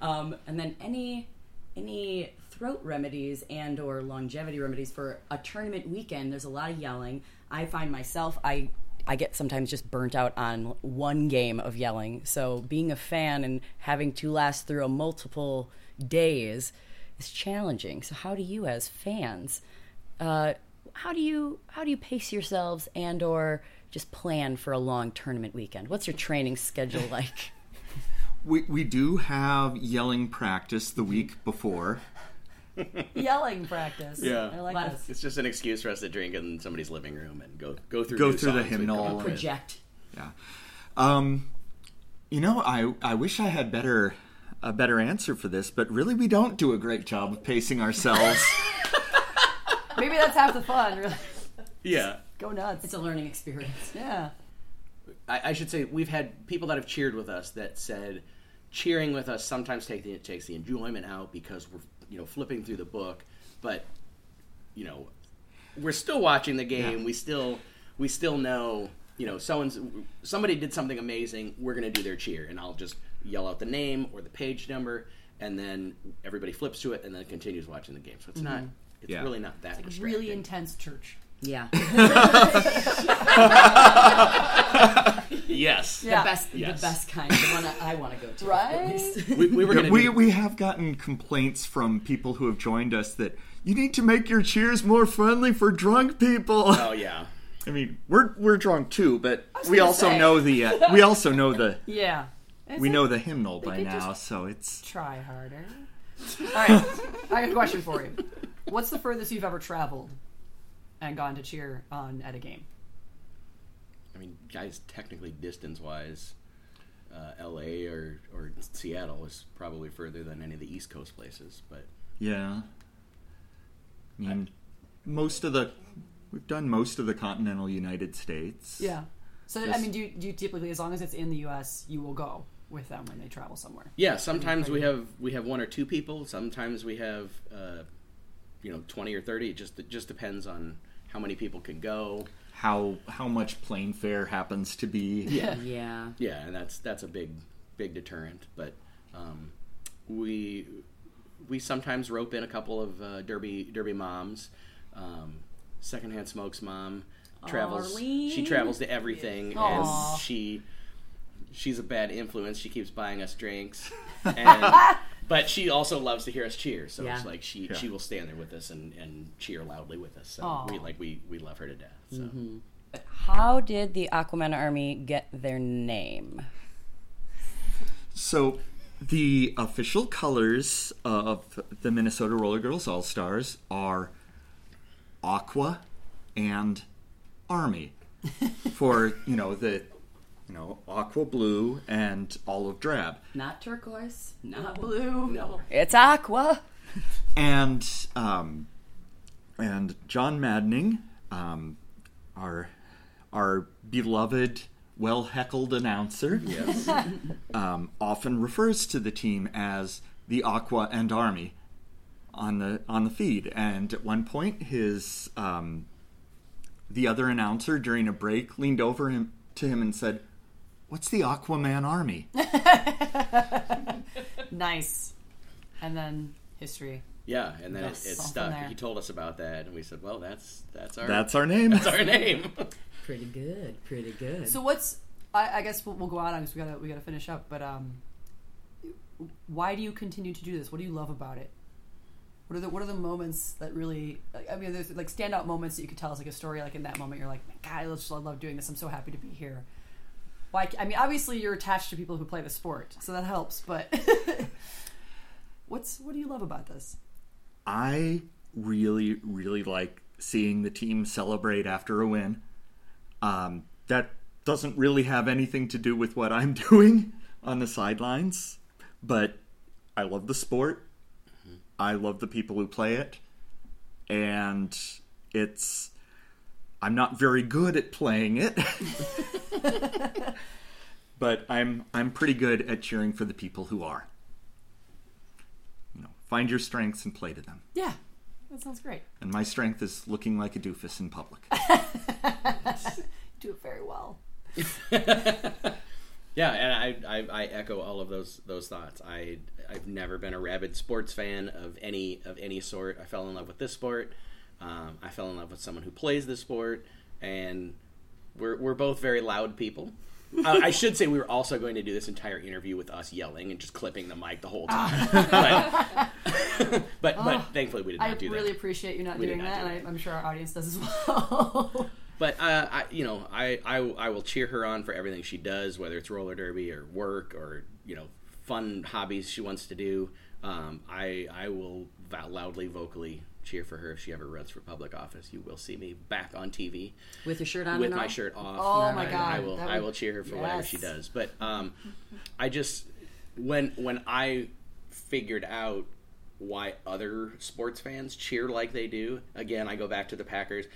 Um, and then any any throat remedies and or longevity remedies for a tournament weekend. There's a lot of yelling. I find myself I I get sometimes just burnt out on one game of yelling. So being a fan and having to last through a multiple days is challenging. So how do you as fans uh, how do you how do you pace yourselves and or just plan for a long tournament weekend? What's your training schedule like?
we, we do have yelling practice the week before
Yelling practice.
Yeah.
I like this.
It's just an excuse for us to drink in somebody's living room and go go through
Go through the hymnal and-
Project.
Yeah. Um, you know, I I wish I had better a better answer for this, but really we don't do a great job of pacing ourselves.
Maybe that's half the fun. Really.
Yeah,
Go nuts.
It's a learning experience.
yeah.
I, I should say we've had people that have cheered with us that said cheering with us sometimes take the, it takes the enjoyment out because we're you know flipping through the book, but you know we're still watching the game. We still we still know you know, someone's somebody did something amazing. We're going to do their cheer, and I'll just yell out the name or the page number, and then everybody flips to it and then continues watching the game. So it's mm-hmm. not. It's
Yeah.
really not that
It's
a Really
intense church.
Yeah.
Yes.
Yeah.
The best,
Yes.
the best kind. The one I, I want to go to.
Right?
At least.
We, we were going to.
we we have gotten complaints from people who have joined us that you need to make your cheers more friendly for drunk people.
oh yeah.
I mean, we're we're drunk too, but we also
say.
know the uh, we also know the
Yeah. It's
we
a-
know the hymnal by now, so it's
Try harder. All right. I got a question for you. What's the furthest you've ever traveled and gone to cheer on at a game?
I mean, guys, technically distance wise, uh, L.A. or or Seattle is probably further than any of the East Coast places, but.
yeah. I mean, most of the we've done most of the continental United States.
Yeah. So I mean, do you, do you typically, as long as it's in the U.S., you will go with them when they travel somewhere?
Yeah, sometimes we have we have one or two people. Sometimes we have uh, you know twenty or thirty. It just it just depends on how many people can go.
How how much plane fare happens to be?
Yeah,
Yeah.
yeah, and that's that's a big big deterrent. But um, we we sometimes rope in a couple of uh, derby derby moms. Um, secondhand smokes mom travels. She travels to everything,
Aw.
and she she's a bad influence. She keeps buying us drinks, and, but she also loves to hear us cheer. So it's like she she will stand there with us and, and cheer loudly with us. So
Aw.
we like we we love her to death. So. Mm-hmm.
How did the Aquaman Army get their name?
So, the official colors of the Minnesota Roller Girls All Stars are aqua and army. For you know the you know aqua blue and olive drab,
Not turquoise. Not blue.
No.
It's Aqua.
and um, and John Maddening, um, our our beloved, well heckled announcer,
Yes.
um, often refers to the team as the Aqua and Army on the on the feed. And at one point, his um, the other announcer during a break leaned over him to him and said, "What's the Aquaman Army?"
Nice. And then history.
Yeah, and then
Yes.
it, it stuck.
there.
He told us about that, and we said, "Well, that's that's our
That's our name.
that's our name."
Pretty good. Pretty good.
So what's? I, I guess we'll, we'll go out on. I we gotta we gotta finish up. But um, why do you continue to do this? What do you love about it? What are the What are the moments that really? like, I mean, there's like standout moments that you could tell us, like a story. Like in that moment, you're like, God, I just I love doing this. I'm so happy to be here. Why? I mean, obviously you're attached to people who play the sport, so that helps. But what's what do you love about this?
I really, really like seeing the team celebrate after a win. Um, that doesn't really have anything to do with what I'm doing on the sidelines, but I love the sport. I love the people who play it, and it's. I'm not very good at playing it, but I'm I'm pretty good at cheering for the people who are. You know, find your strengths and play to them.
Yeah, that sounds great.
And my strength is looking like a doofus in public.
Do it very well.
Yeah, and I, I, I echo all of those those thoughts. I I've never been a rabid sports fan of any of any sort. I fell in love with this sport. Um, I fell in love with someone who plays the sport, and we're we're both very loud people. I, I should say we were also going to do this entire interview with us yelling and just clipping the mic the whole time. but, but but thankfully we did not
I
do
really
that.
appreciate you not
We did
doing
not
that,
do
and. I, I'm sure our audience does as well.
But uh, I, you know, I, I I will cheer her on for everything she does, whether it's roller derby or work or you know fun hobbies she wants to do. Um, I I will loudly, vocally cheer for her if she ever runs for public office. You will see me back on TV
With your shirt on
with my
all?
shirt off.
Oh, my
I-
God,
I will
that
I will cheer her for whatever she does. But um, I just when when I figured out why other sports fans cheer like they do. Again, I go back to the Packers.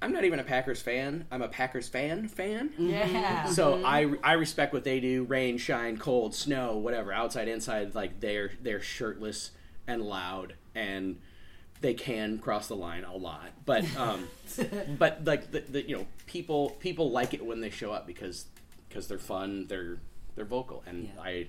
I'm not even a Packers fan. I'm a Packers fan fan.
yeah.
So I, I respect what they do. Rain, shine, cold, snow, whatever, outside, inside. Like they're they're shirtless and loud, and they can cross the line a lot, but um, but like the, the you know people people like it when they show up because because they're fun, they're they're vocal, and
Yeah.
I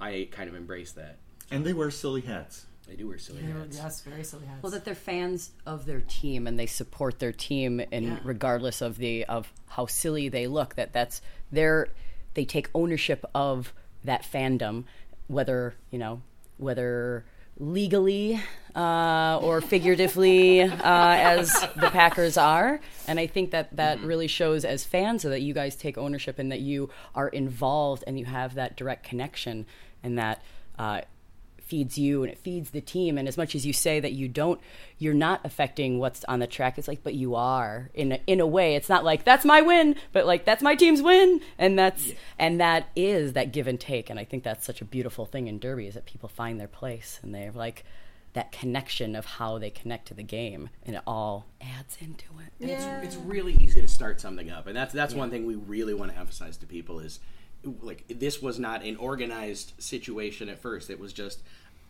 I kind of embrace that.
And they wear silly hats.
They do wear silly hats.
Yes, very silly hats.
Well, that they're fans of their team and they support their team, and regardless of the of how silly they look, that that's their they take ownership of that fandom, whether you know whether legally uh, or figuratively, uh, as the Packers are. And I think that that really shows as fans, so that you guys take ownership and that you are involved and you have that direct connection, and that. Uh, feeds you and it feeds the team. And as much as you say that you don't you're not affecting what's on the track. It's like but you are in a, in a way. It's not like that's my win but like that's my team's win. And that's and that is that give and take. And i think that's such a beautiful thing in derby is that people find their place and they're like that connection of how they connect to the game. And it all adds into it.
It's, it's really easy to start something up, and that's that's one thing we really want to emphasize to people is like this was not an organized situation at first. It was just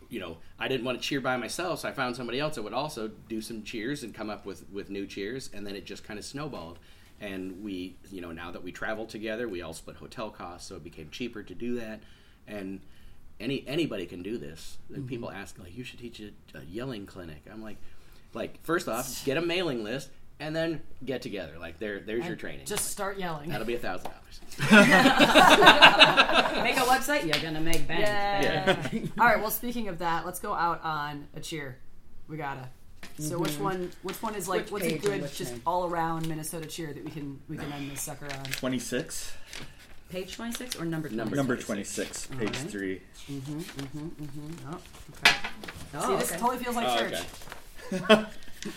you know I didn't want to cheer by myself, so I found somebody else that would also do some cheers and come up with with new cheers, and then it just kind of snowballed. And we, you know, now that we travel together, we all split hotel costs, so it became cheaper to do that. And any anybody can do this. And mm-hmm. people ask like, you should teach a, a yelling clinic. I'm like, like first off, get a mailing list and then get together. Like there, there's your training.
Just start yelling.
That'll be a thousand dollars.
make a website you're gonna make bank
Yeah. All right. Well, speaking of that, let's go out on a cheer. We gotta. So which mm-hmm. one? Which one is like?
Which
what's a good, just
name?
all around Minnesota cheer that we can we can end this sucker on?
26.
page 26 or number 26?
Number
Number
26.
26, page 3. Mm-hmm. mm-hmm, mm-hmm.
Oh, oh,
See, this
okay.
totally feels like
Oh,
church.
okay.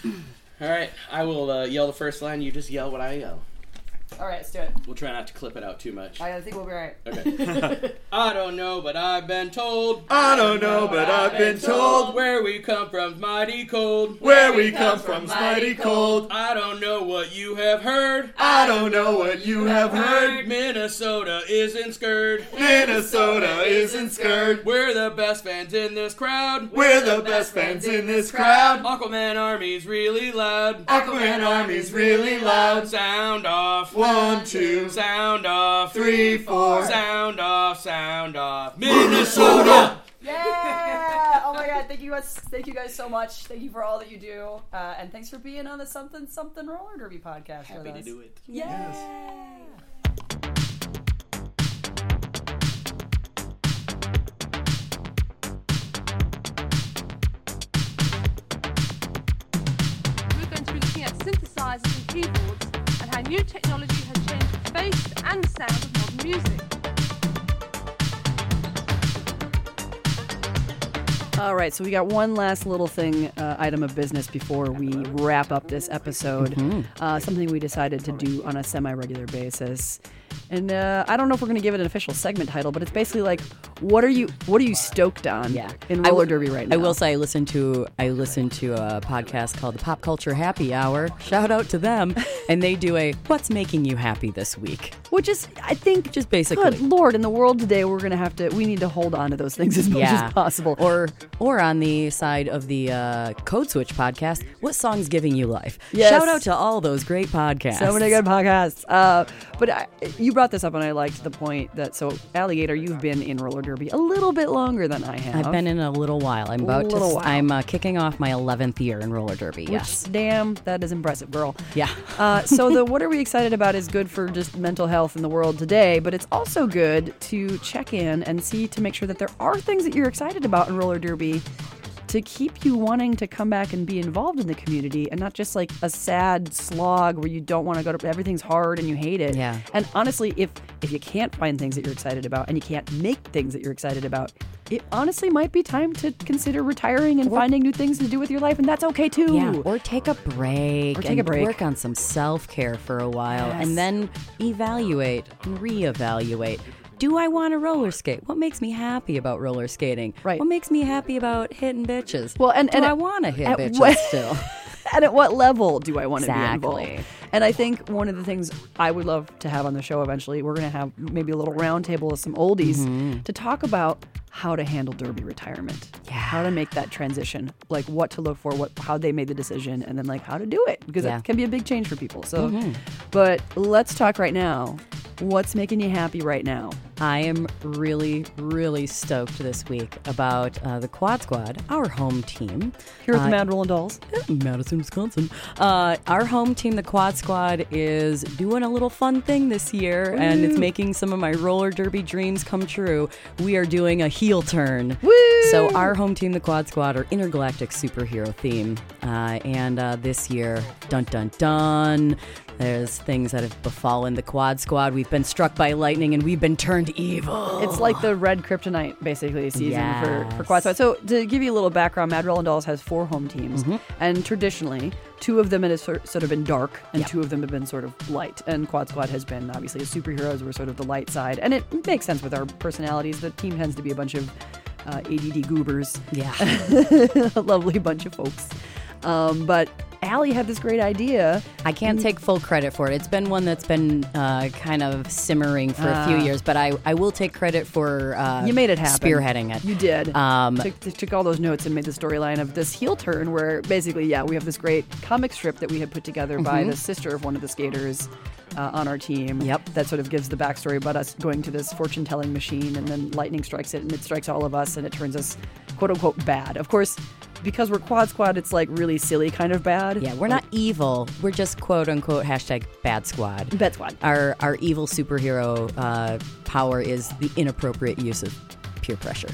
All right, I will uh, yell the first line. You just yell what I yell.
All right, let's do it.
We'll try not to clip it out too much.
I think we'll be all right.
Okay. I don't know, but I've been told.
I don't know, but I've been told
where we come from's mighty cold.
where we come from's mighty cold.
I don't know what you have heard.
I don't know what you have heard.
Minnesota isn't scared.
Minnesota isn't scared.
We're the best fans in this crowd.
We're the best fans in this crowd.
Aquaman Army's really loud.
Aquaman Army's really loud.
Sound off.
One, two,
Sound off.
three, four.
Sound off. Sound off. Minnesota.
Yeah! Oh my god! Thank you guys. Thank you guys so much. Thank you for all that you do, uh, and thanks for being on the Something Something Roller Derby podcast.
Happy
with
to do it.
Yeah.
we're going to be looking at synthesizers and keyboards and new technology has changed the face and sound of modern music.
All right, so we got one last little thing, uh, item of business before we wrap up this episode. Uh, something we decided to do on a semi-regular basis, and uh, I don't know if we're going to give it an official segment title, but it's basically like, what are you, what are you stoked on?
Yeah.
in roller
will-
derby right now.
I will say I listened to I listened to a podcast called the Pop Culture Happy Hour. Shout out to them, and they do a "What's making you happy this week?"
which is, I think,
Just basically,
Good lord, in the world today, we're going to have to, we need to hold on to those things as much
yeah,
as possible.
Or or on the side of the uh, Code Switch podcast, what song's giving you life?
Yes.
Shout out to all those great podcasts.
So many good podcasts. Uh, but I, you brought this up, and I liked the point that so Alligator, you've been in roller derby a little bit longer than I have.
I've been in a little while. I'm about to.
While.
I'm uh, kicking off my 11th year in roller derby.
Which,
yes.
damn, that is impressive, girl.
Yeah.
Uh, so the what are we excited about is good for just mental health in the world today, but it's also good to check in and see to make sure that there are things that you're excited about in roller derby to keep you wanting to come back and be involved in the community and not just like a sad slog where you don't want to go to everything's hard and you hate it.
Yeah.
And honestly, if if you can't find things that you're excited about and you can't make things that you're excited about, it honestly might be time to consider retiring and finding new things to do with your life, and that's okay too.
Yeah, or take a break.
Or take a break.
Work on some self care for a while,
Yes.
and then evaluate and reevaluate. Do I want to roller skate? What makes me happy about roller skating?
Right.
What makes me happy about hitting bitches?
Well, and-
do
and
I want to hit bitches
what-
still?
and at what level do I want to be
Exactly.
involved? And I think one of the things I would love to have on the show eventually, we're going to have maybe a little round table of some oldies
Mm-hmm.
to talk about how to handle Derby retirement. Yeah. How to make that transition. Like what to look for, what how they made the decision, and then like how to do it. Because
Yeah.
it can be a big change for people. So but let's talk right now. What's making you happy right now?
I am really, really stoked this week about uh, the Quad Squad, our home team.
Here at
Uh,
the Mad Rollin' Dolls.
Madison, Wisconsin. Uh, our home team, the Quad Squad, is doing a little fun thing this year, and it's making some of my roller derby dreams come true. We are doing a heel turn. Woo. So our home team, the Quad Squad, are intergalactic superhero theme, uh, and uh, this year, dun dun dun. There's things that have befallen the Quad Squad. We've been struck by lightning, and we've been turned evil.
It's like the red kryptonite, basically, season for, for Quad Squad. So, to give you a little background, Mad Rollin' Dolls has four home teams. And traditionally, two of them have sort of been dark, and
Yeah.
two of them have been sort of light. And Quad Squad has been, obviously, the superheroes were sort of the light side. And it makes sense with our personalities. The team tends to be a bunch of uh, ADD goobers.
yeah.
a lovely bunch of folks. Um, but Allie had this great idea.
I can't take full credit for it. It's been one that's been uh, kind of simmering for a few
Ah.
years, but I, I will take credit for uh,
You made it happen.
spearheading it.
You did.
Um,
took, took all those notes and made the storyline of this heel turn where basically, yeah, we have this great comic strip that we had put together by the sister of one of the skaters uh, on our team.
Yep.
That sort of gives the backstory about us going to this fortune telling machine and then lightning strikes it and it strikes all of us and it turns us quote unquote bad. Of course, because we're Quad Squad, it's like really silly kind of bad.
yeah, we're not evil. We're just quote unquote hashtag bad squad.
Bad Squad.
Our our evil superhero uh, power is the inappropriate use of peer pressure.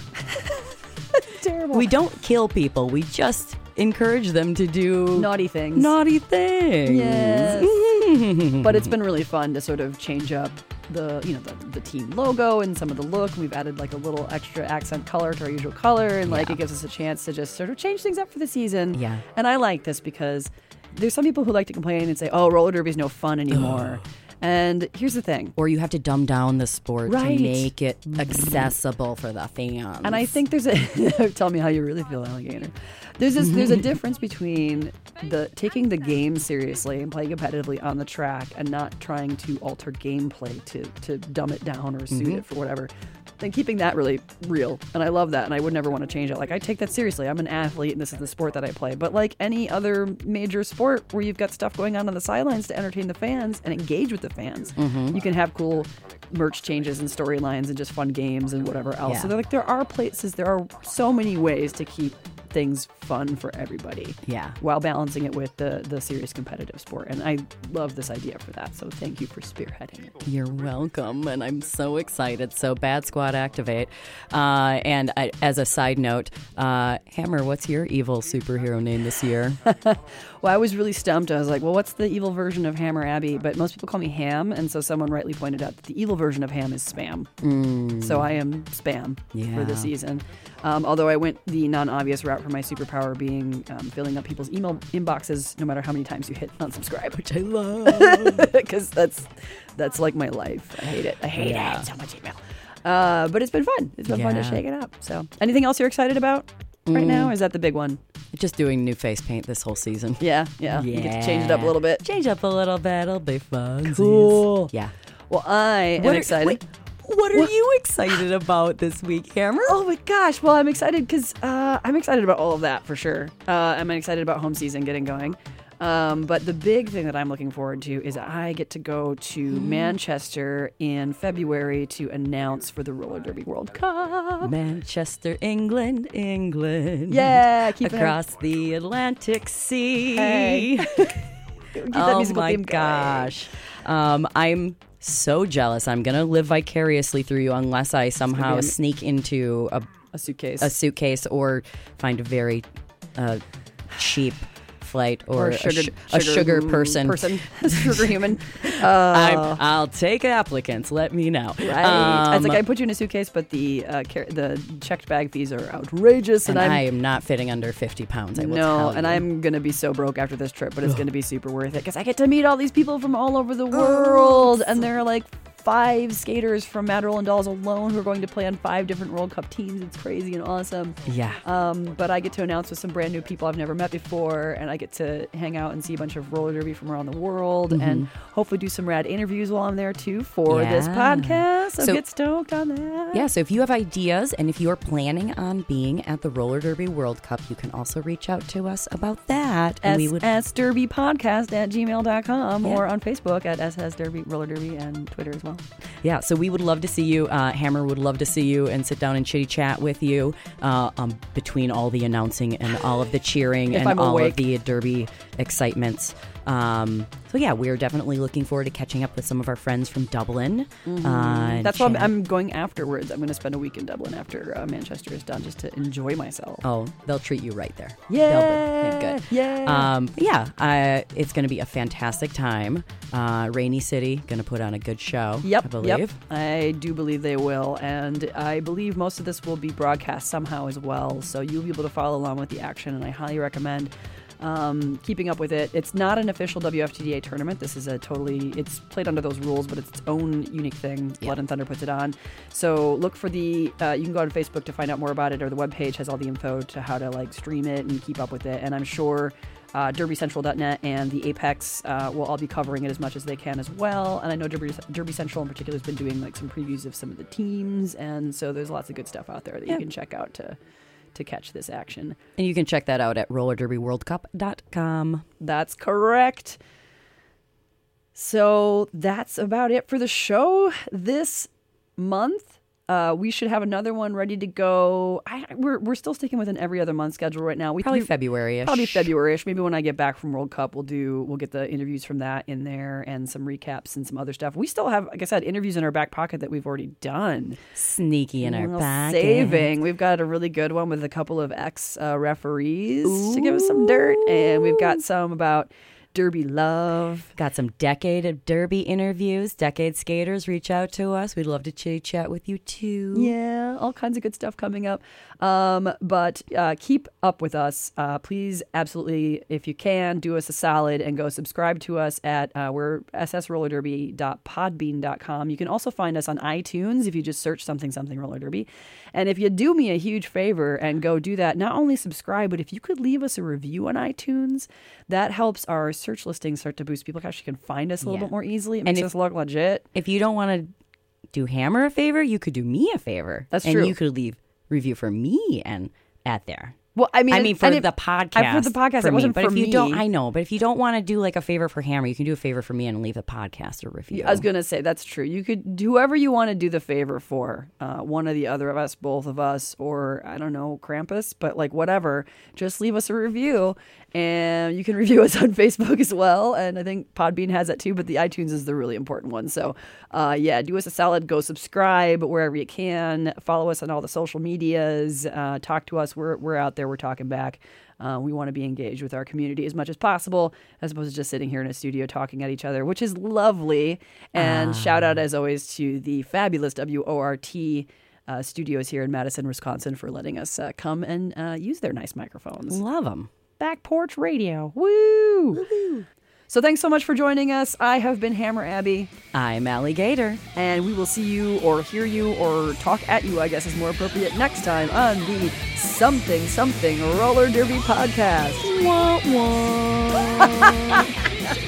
Terrible.
We don't kill people. We just encourage them to do
Naughty things.
naughty things.
Yes. but it's been really fun to sort of change up the you know the, the team logo and some of the look. We've added like a little extra accent color to our usual color, and like
Yeah.
it gives us a chance to just sort of change things up for the season.
Yeah.
And I like this because there's some people who like to complain and say, "Oh, roller derby's no fun anymore." and here's the thing.
Or you have to dumb down the sport
Right.
to make it mm-hmm. accessible for the fans.
And I think there's a tell me how you really feel, alligator. There's this, there's a mm-hmm. difference between the taking the game seriously and playing competitively on the track and not trying to alter gameplay to to dumb it down or suit it mm-hmm. for whatever. And keeping that really real. And I love that and I would never want to change it. Like I take that seriously. I'm an athlete and this is the sport that I play. But like any other major sport where you've got stuff going on on the sidelines to entertain the fans and engage with the fans, mm-hmm. you can have cool merch changes and storylines and just fun games and whatever else.
Yeah.
So they're like there are places, there are so many ways to keep things fun for everybody.
Yeah.
While balancing it with the the serious competitive sport. And I love this idea for that. So thank you for spearheading it.
You're welcome, and I'm so excited. So, Bad Squad activate. Uh, and I, as a side note, uh, Hammer, what's your evil superhero name this year?
Well, I was really stumped. I was like, well, what's the evil version of Hammer or Abby? But most people call me Ham, and so someone rightly pointed out that the evil version of Ham is Spam. So I am Spam for the season. Um, although I went the non-obvious route for my superpower being um, filling up people's email inboxes no matter how many times you hit unsubscribe, which I love because that's that's like my life. I hate it. I hate
Yeah.
it so much email. Uh, but it's been fun. It's been fun to shake it up. So, anything else you're excited about right now? Or is that the big one?
Just doing new face paint this whole season.
Yeah, yeah. You get to change it up a little bit.
Change up a little bit. It'll be fun.
Cool.
Yeah.
Well, I am
What are-
excited.
wait, what are you excited about this week, Hammer?
Oh my gosh! Well, I'm excited because uh, I'm excited about all of that for sure. Uh, I'm excited about home season getting going. Um, but the big thing that I'm looking forward to is I get to go to Manchester in February to announce for the Roller Derby World Cup.
Manchester, England, England.
Yeah,
across the Atlantic Sea.
Hey.
Oh my gosh. Um, I'm so jealous. I'm going to live vicariously through you unless I somehow
am-
sneak into a,
A suitcase.
a suitcase or find a very uh, cheap flight or,
or
a,
sugar,
sh- a sugar person.
Person. sugar human.
I'm, I'll take applicants. Let me know.
Right. it's
Um,
like I put you in a suitcase, but the uh, car- the checked bag fees are outrageous, and,
and
I'm
I am not fitting under 50 pounds. I will
no, and. I'm gonna be so broke after this trip, but it's gonna be super worth it because I get to meet all these people from all over the world, and they're like five skaters from Mad Rollin' Dolls alone who are going to play on five different World Cup teams. It's crazy and awesome.
Yeah.
Um, but I get to announce with some brand new people I've never met before, and I get to hang out and see a bunch of roller derby from around the world, and hopefully do some rad interviews while I'm there too for this
Mm-hmm.
Podcast. So,
So-
get stoked on that.
Yeah, so if you have ideas and if you're planning on being at the Roller Derby World Cup, you can also reach out to us about that. And we would
SS Derby Podcast at gmail.com
Yeah.
or on Facebook at SS Derby, Roller Derby, and Twitter as well.
Yeah, so we would love to see you. Uh, Hammer would love to see you and sit down and chitty chat with you uh, um, between all the announcing and all of the cheering and all of the Derby excitements. Um, so yeah, we're definitely looking forward to catching up with some of our friends from Dublin. Uh,
Mm-hmm. That's why I'm, I'm going afterwards. I'm going to spend a week in Dublin after uh, Manchester is done just to enjoy myself.
Oh, they'll treat you right there.
Yeah,
They'll be- good.
yeah.
Um, yeah, uh, it's going to be a fantastic time. Uh, Rainy City going to put on a good show.
Yep,
I believe.
yep. I do believe they will, and I believe most of this will be broadcast somehow as well. So you'll be able to follow along with the action, and I highly recommend um, keeping up with it. It's not an official WFTDA tournament. This is a totally it's played under those rules, but it's its own unique thing. Blood and Thunder puts it on. So look for the. Uh, you can go on Facebook to find out more about it, or the webpage has all the info to how to like stream it and keep up with it. And I'm sure uh, DerbyCentral.net and the Apex uh, will all be covering it as much as they can as well. And I know Derby, Derby Central in particular has been doing like some previews of some of the teams, and so there's lots of good stuff out there that
Yeah.
you can check out to to catch this action.
And you can check that out at rollerderbyworldcup.com.
That's correct. So that's about it for the show this month. Uh, we should have another one ready to go. I, we're, we're still sticking with an every other month schedule right now. We
Probably February-ish.
Probably February-ish. Maybe when I get back from World Cup, we'll do we'll get the interviews from that in there and some recaps and some other stuff. We still have, like I said, interviews in our back pocket that we've already done.
Sneaky in our back.
saving. We've got a really good one with a couple of ex uh, referees to give us some dirt, and we've got some about Derby love.
Got some decade of derby interviews. Decade skaters reach out to us. We'd love to chit chat with you too.
Yeah, all kinds of good stuff coming up. Um, but uh, keep up with us. Uh, please, absolutely, if you can, do us a solid and go subscribe to us at uh, we're ssrollerderby.podbean.com. You can also find us on iTunes if you just search something something roller derby. And if you do me a huge favor and go do that, not only subscribe, but if you could leave us a review on iTunes, that helps our search listings start to boost. People actually can find us a little
Yeah.
bit more easily. It
And
makes
if-
us look legit.
If you don't want to do Hammer a favor, you could do me a favor.
That's
and
true.
you could leave review for me and at there.
Well, I mean,
I mean, for
if-
the podcast.
I- for the podcast,
for
it
me.
wasn't
But
for
if you don't. I know. But if you don't want to do like a favor for Hammer, you can do a favor for me and leave the podcast a review.
I was gonna say that's true. You could whoever you want to do the favor for, uh, one or the other of us, both of us, or I don't know, Krampus, but like whatever. Just leave us a review, and you can review us on Facebook as well. And I think Podbean has that too, but the iTunes is the really important one. So, uh, yeah, do us a solid. Go subscribe wherever you can. Follow us on all the social medias. Uh, talk to us. We're we're out there. We're talking back. Uh, we want to be engaged with our community as much as possible, as opposed to just sitting here in a studio talking at each other, which is lovely. And shout out, as always, to the fabulous WORT uh, studios here in Madison, Wisconsin, for letting us uh, come and uh, use their nice microphones.
Love them.
Back Porch Radio. Woo! So thanks so much for joining us. I have been Hammer Abby,
I'm Alligator.
and we will see you or hear you or talk at you, I guess is more appropriate, next time on the Something Something Roller Derby podcast. Wah, wah.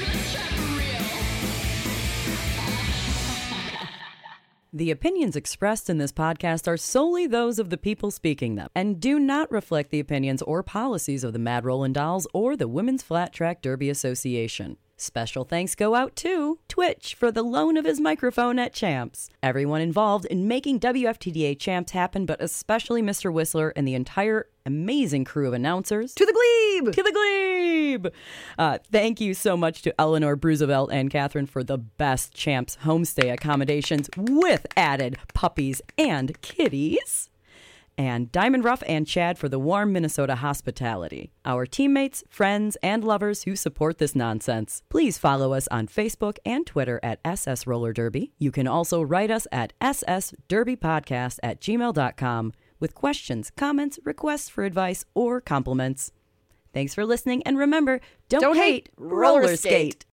The opinions expressed in this podcast are solely those of the people speaking them and do not reflect the opinions or policies of the Mad Rollin' Dolls or the Women's Flat Track Derby Association. Special thanks go out to Twitch for the loan of his microphone at Champs. Everyone involved in making WFTDA Champs happen, but especially Mr. Whistler and the entire amazing crew of announcers.
to the glebe!
To the glebe! Uh, thank you so much to Eleanor Bruesevelt and Catherine for the best Champs homestay accommodations with added puppies and kitties. And Diamond Ruff and Chad for the warm Minnesota hospitality. Our teammates, friends, and lovers who support this nonsense. Please follow us on Facebook and Twitter at SS Roller Derby. You can also write us at ssderbypodcast at gmail.com with questions, comments, requests for advice, or compliments. Thanks for listening, and remember, don't,
Don't
hate, roller
skate.
skate.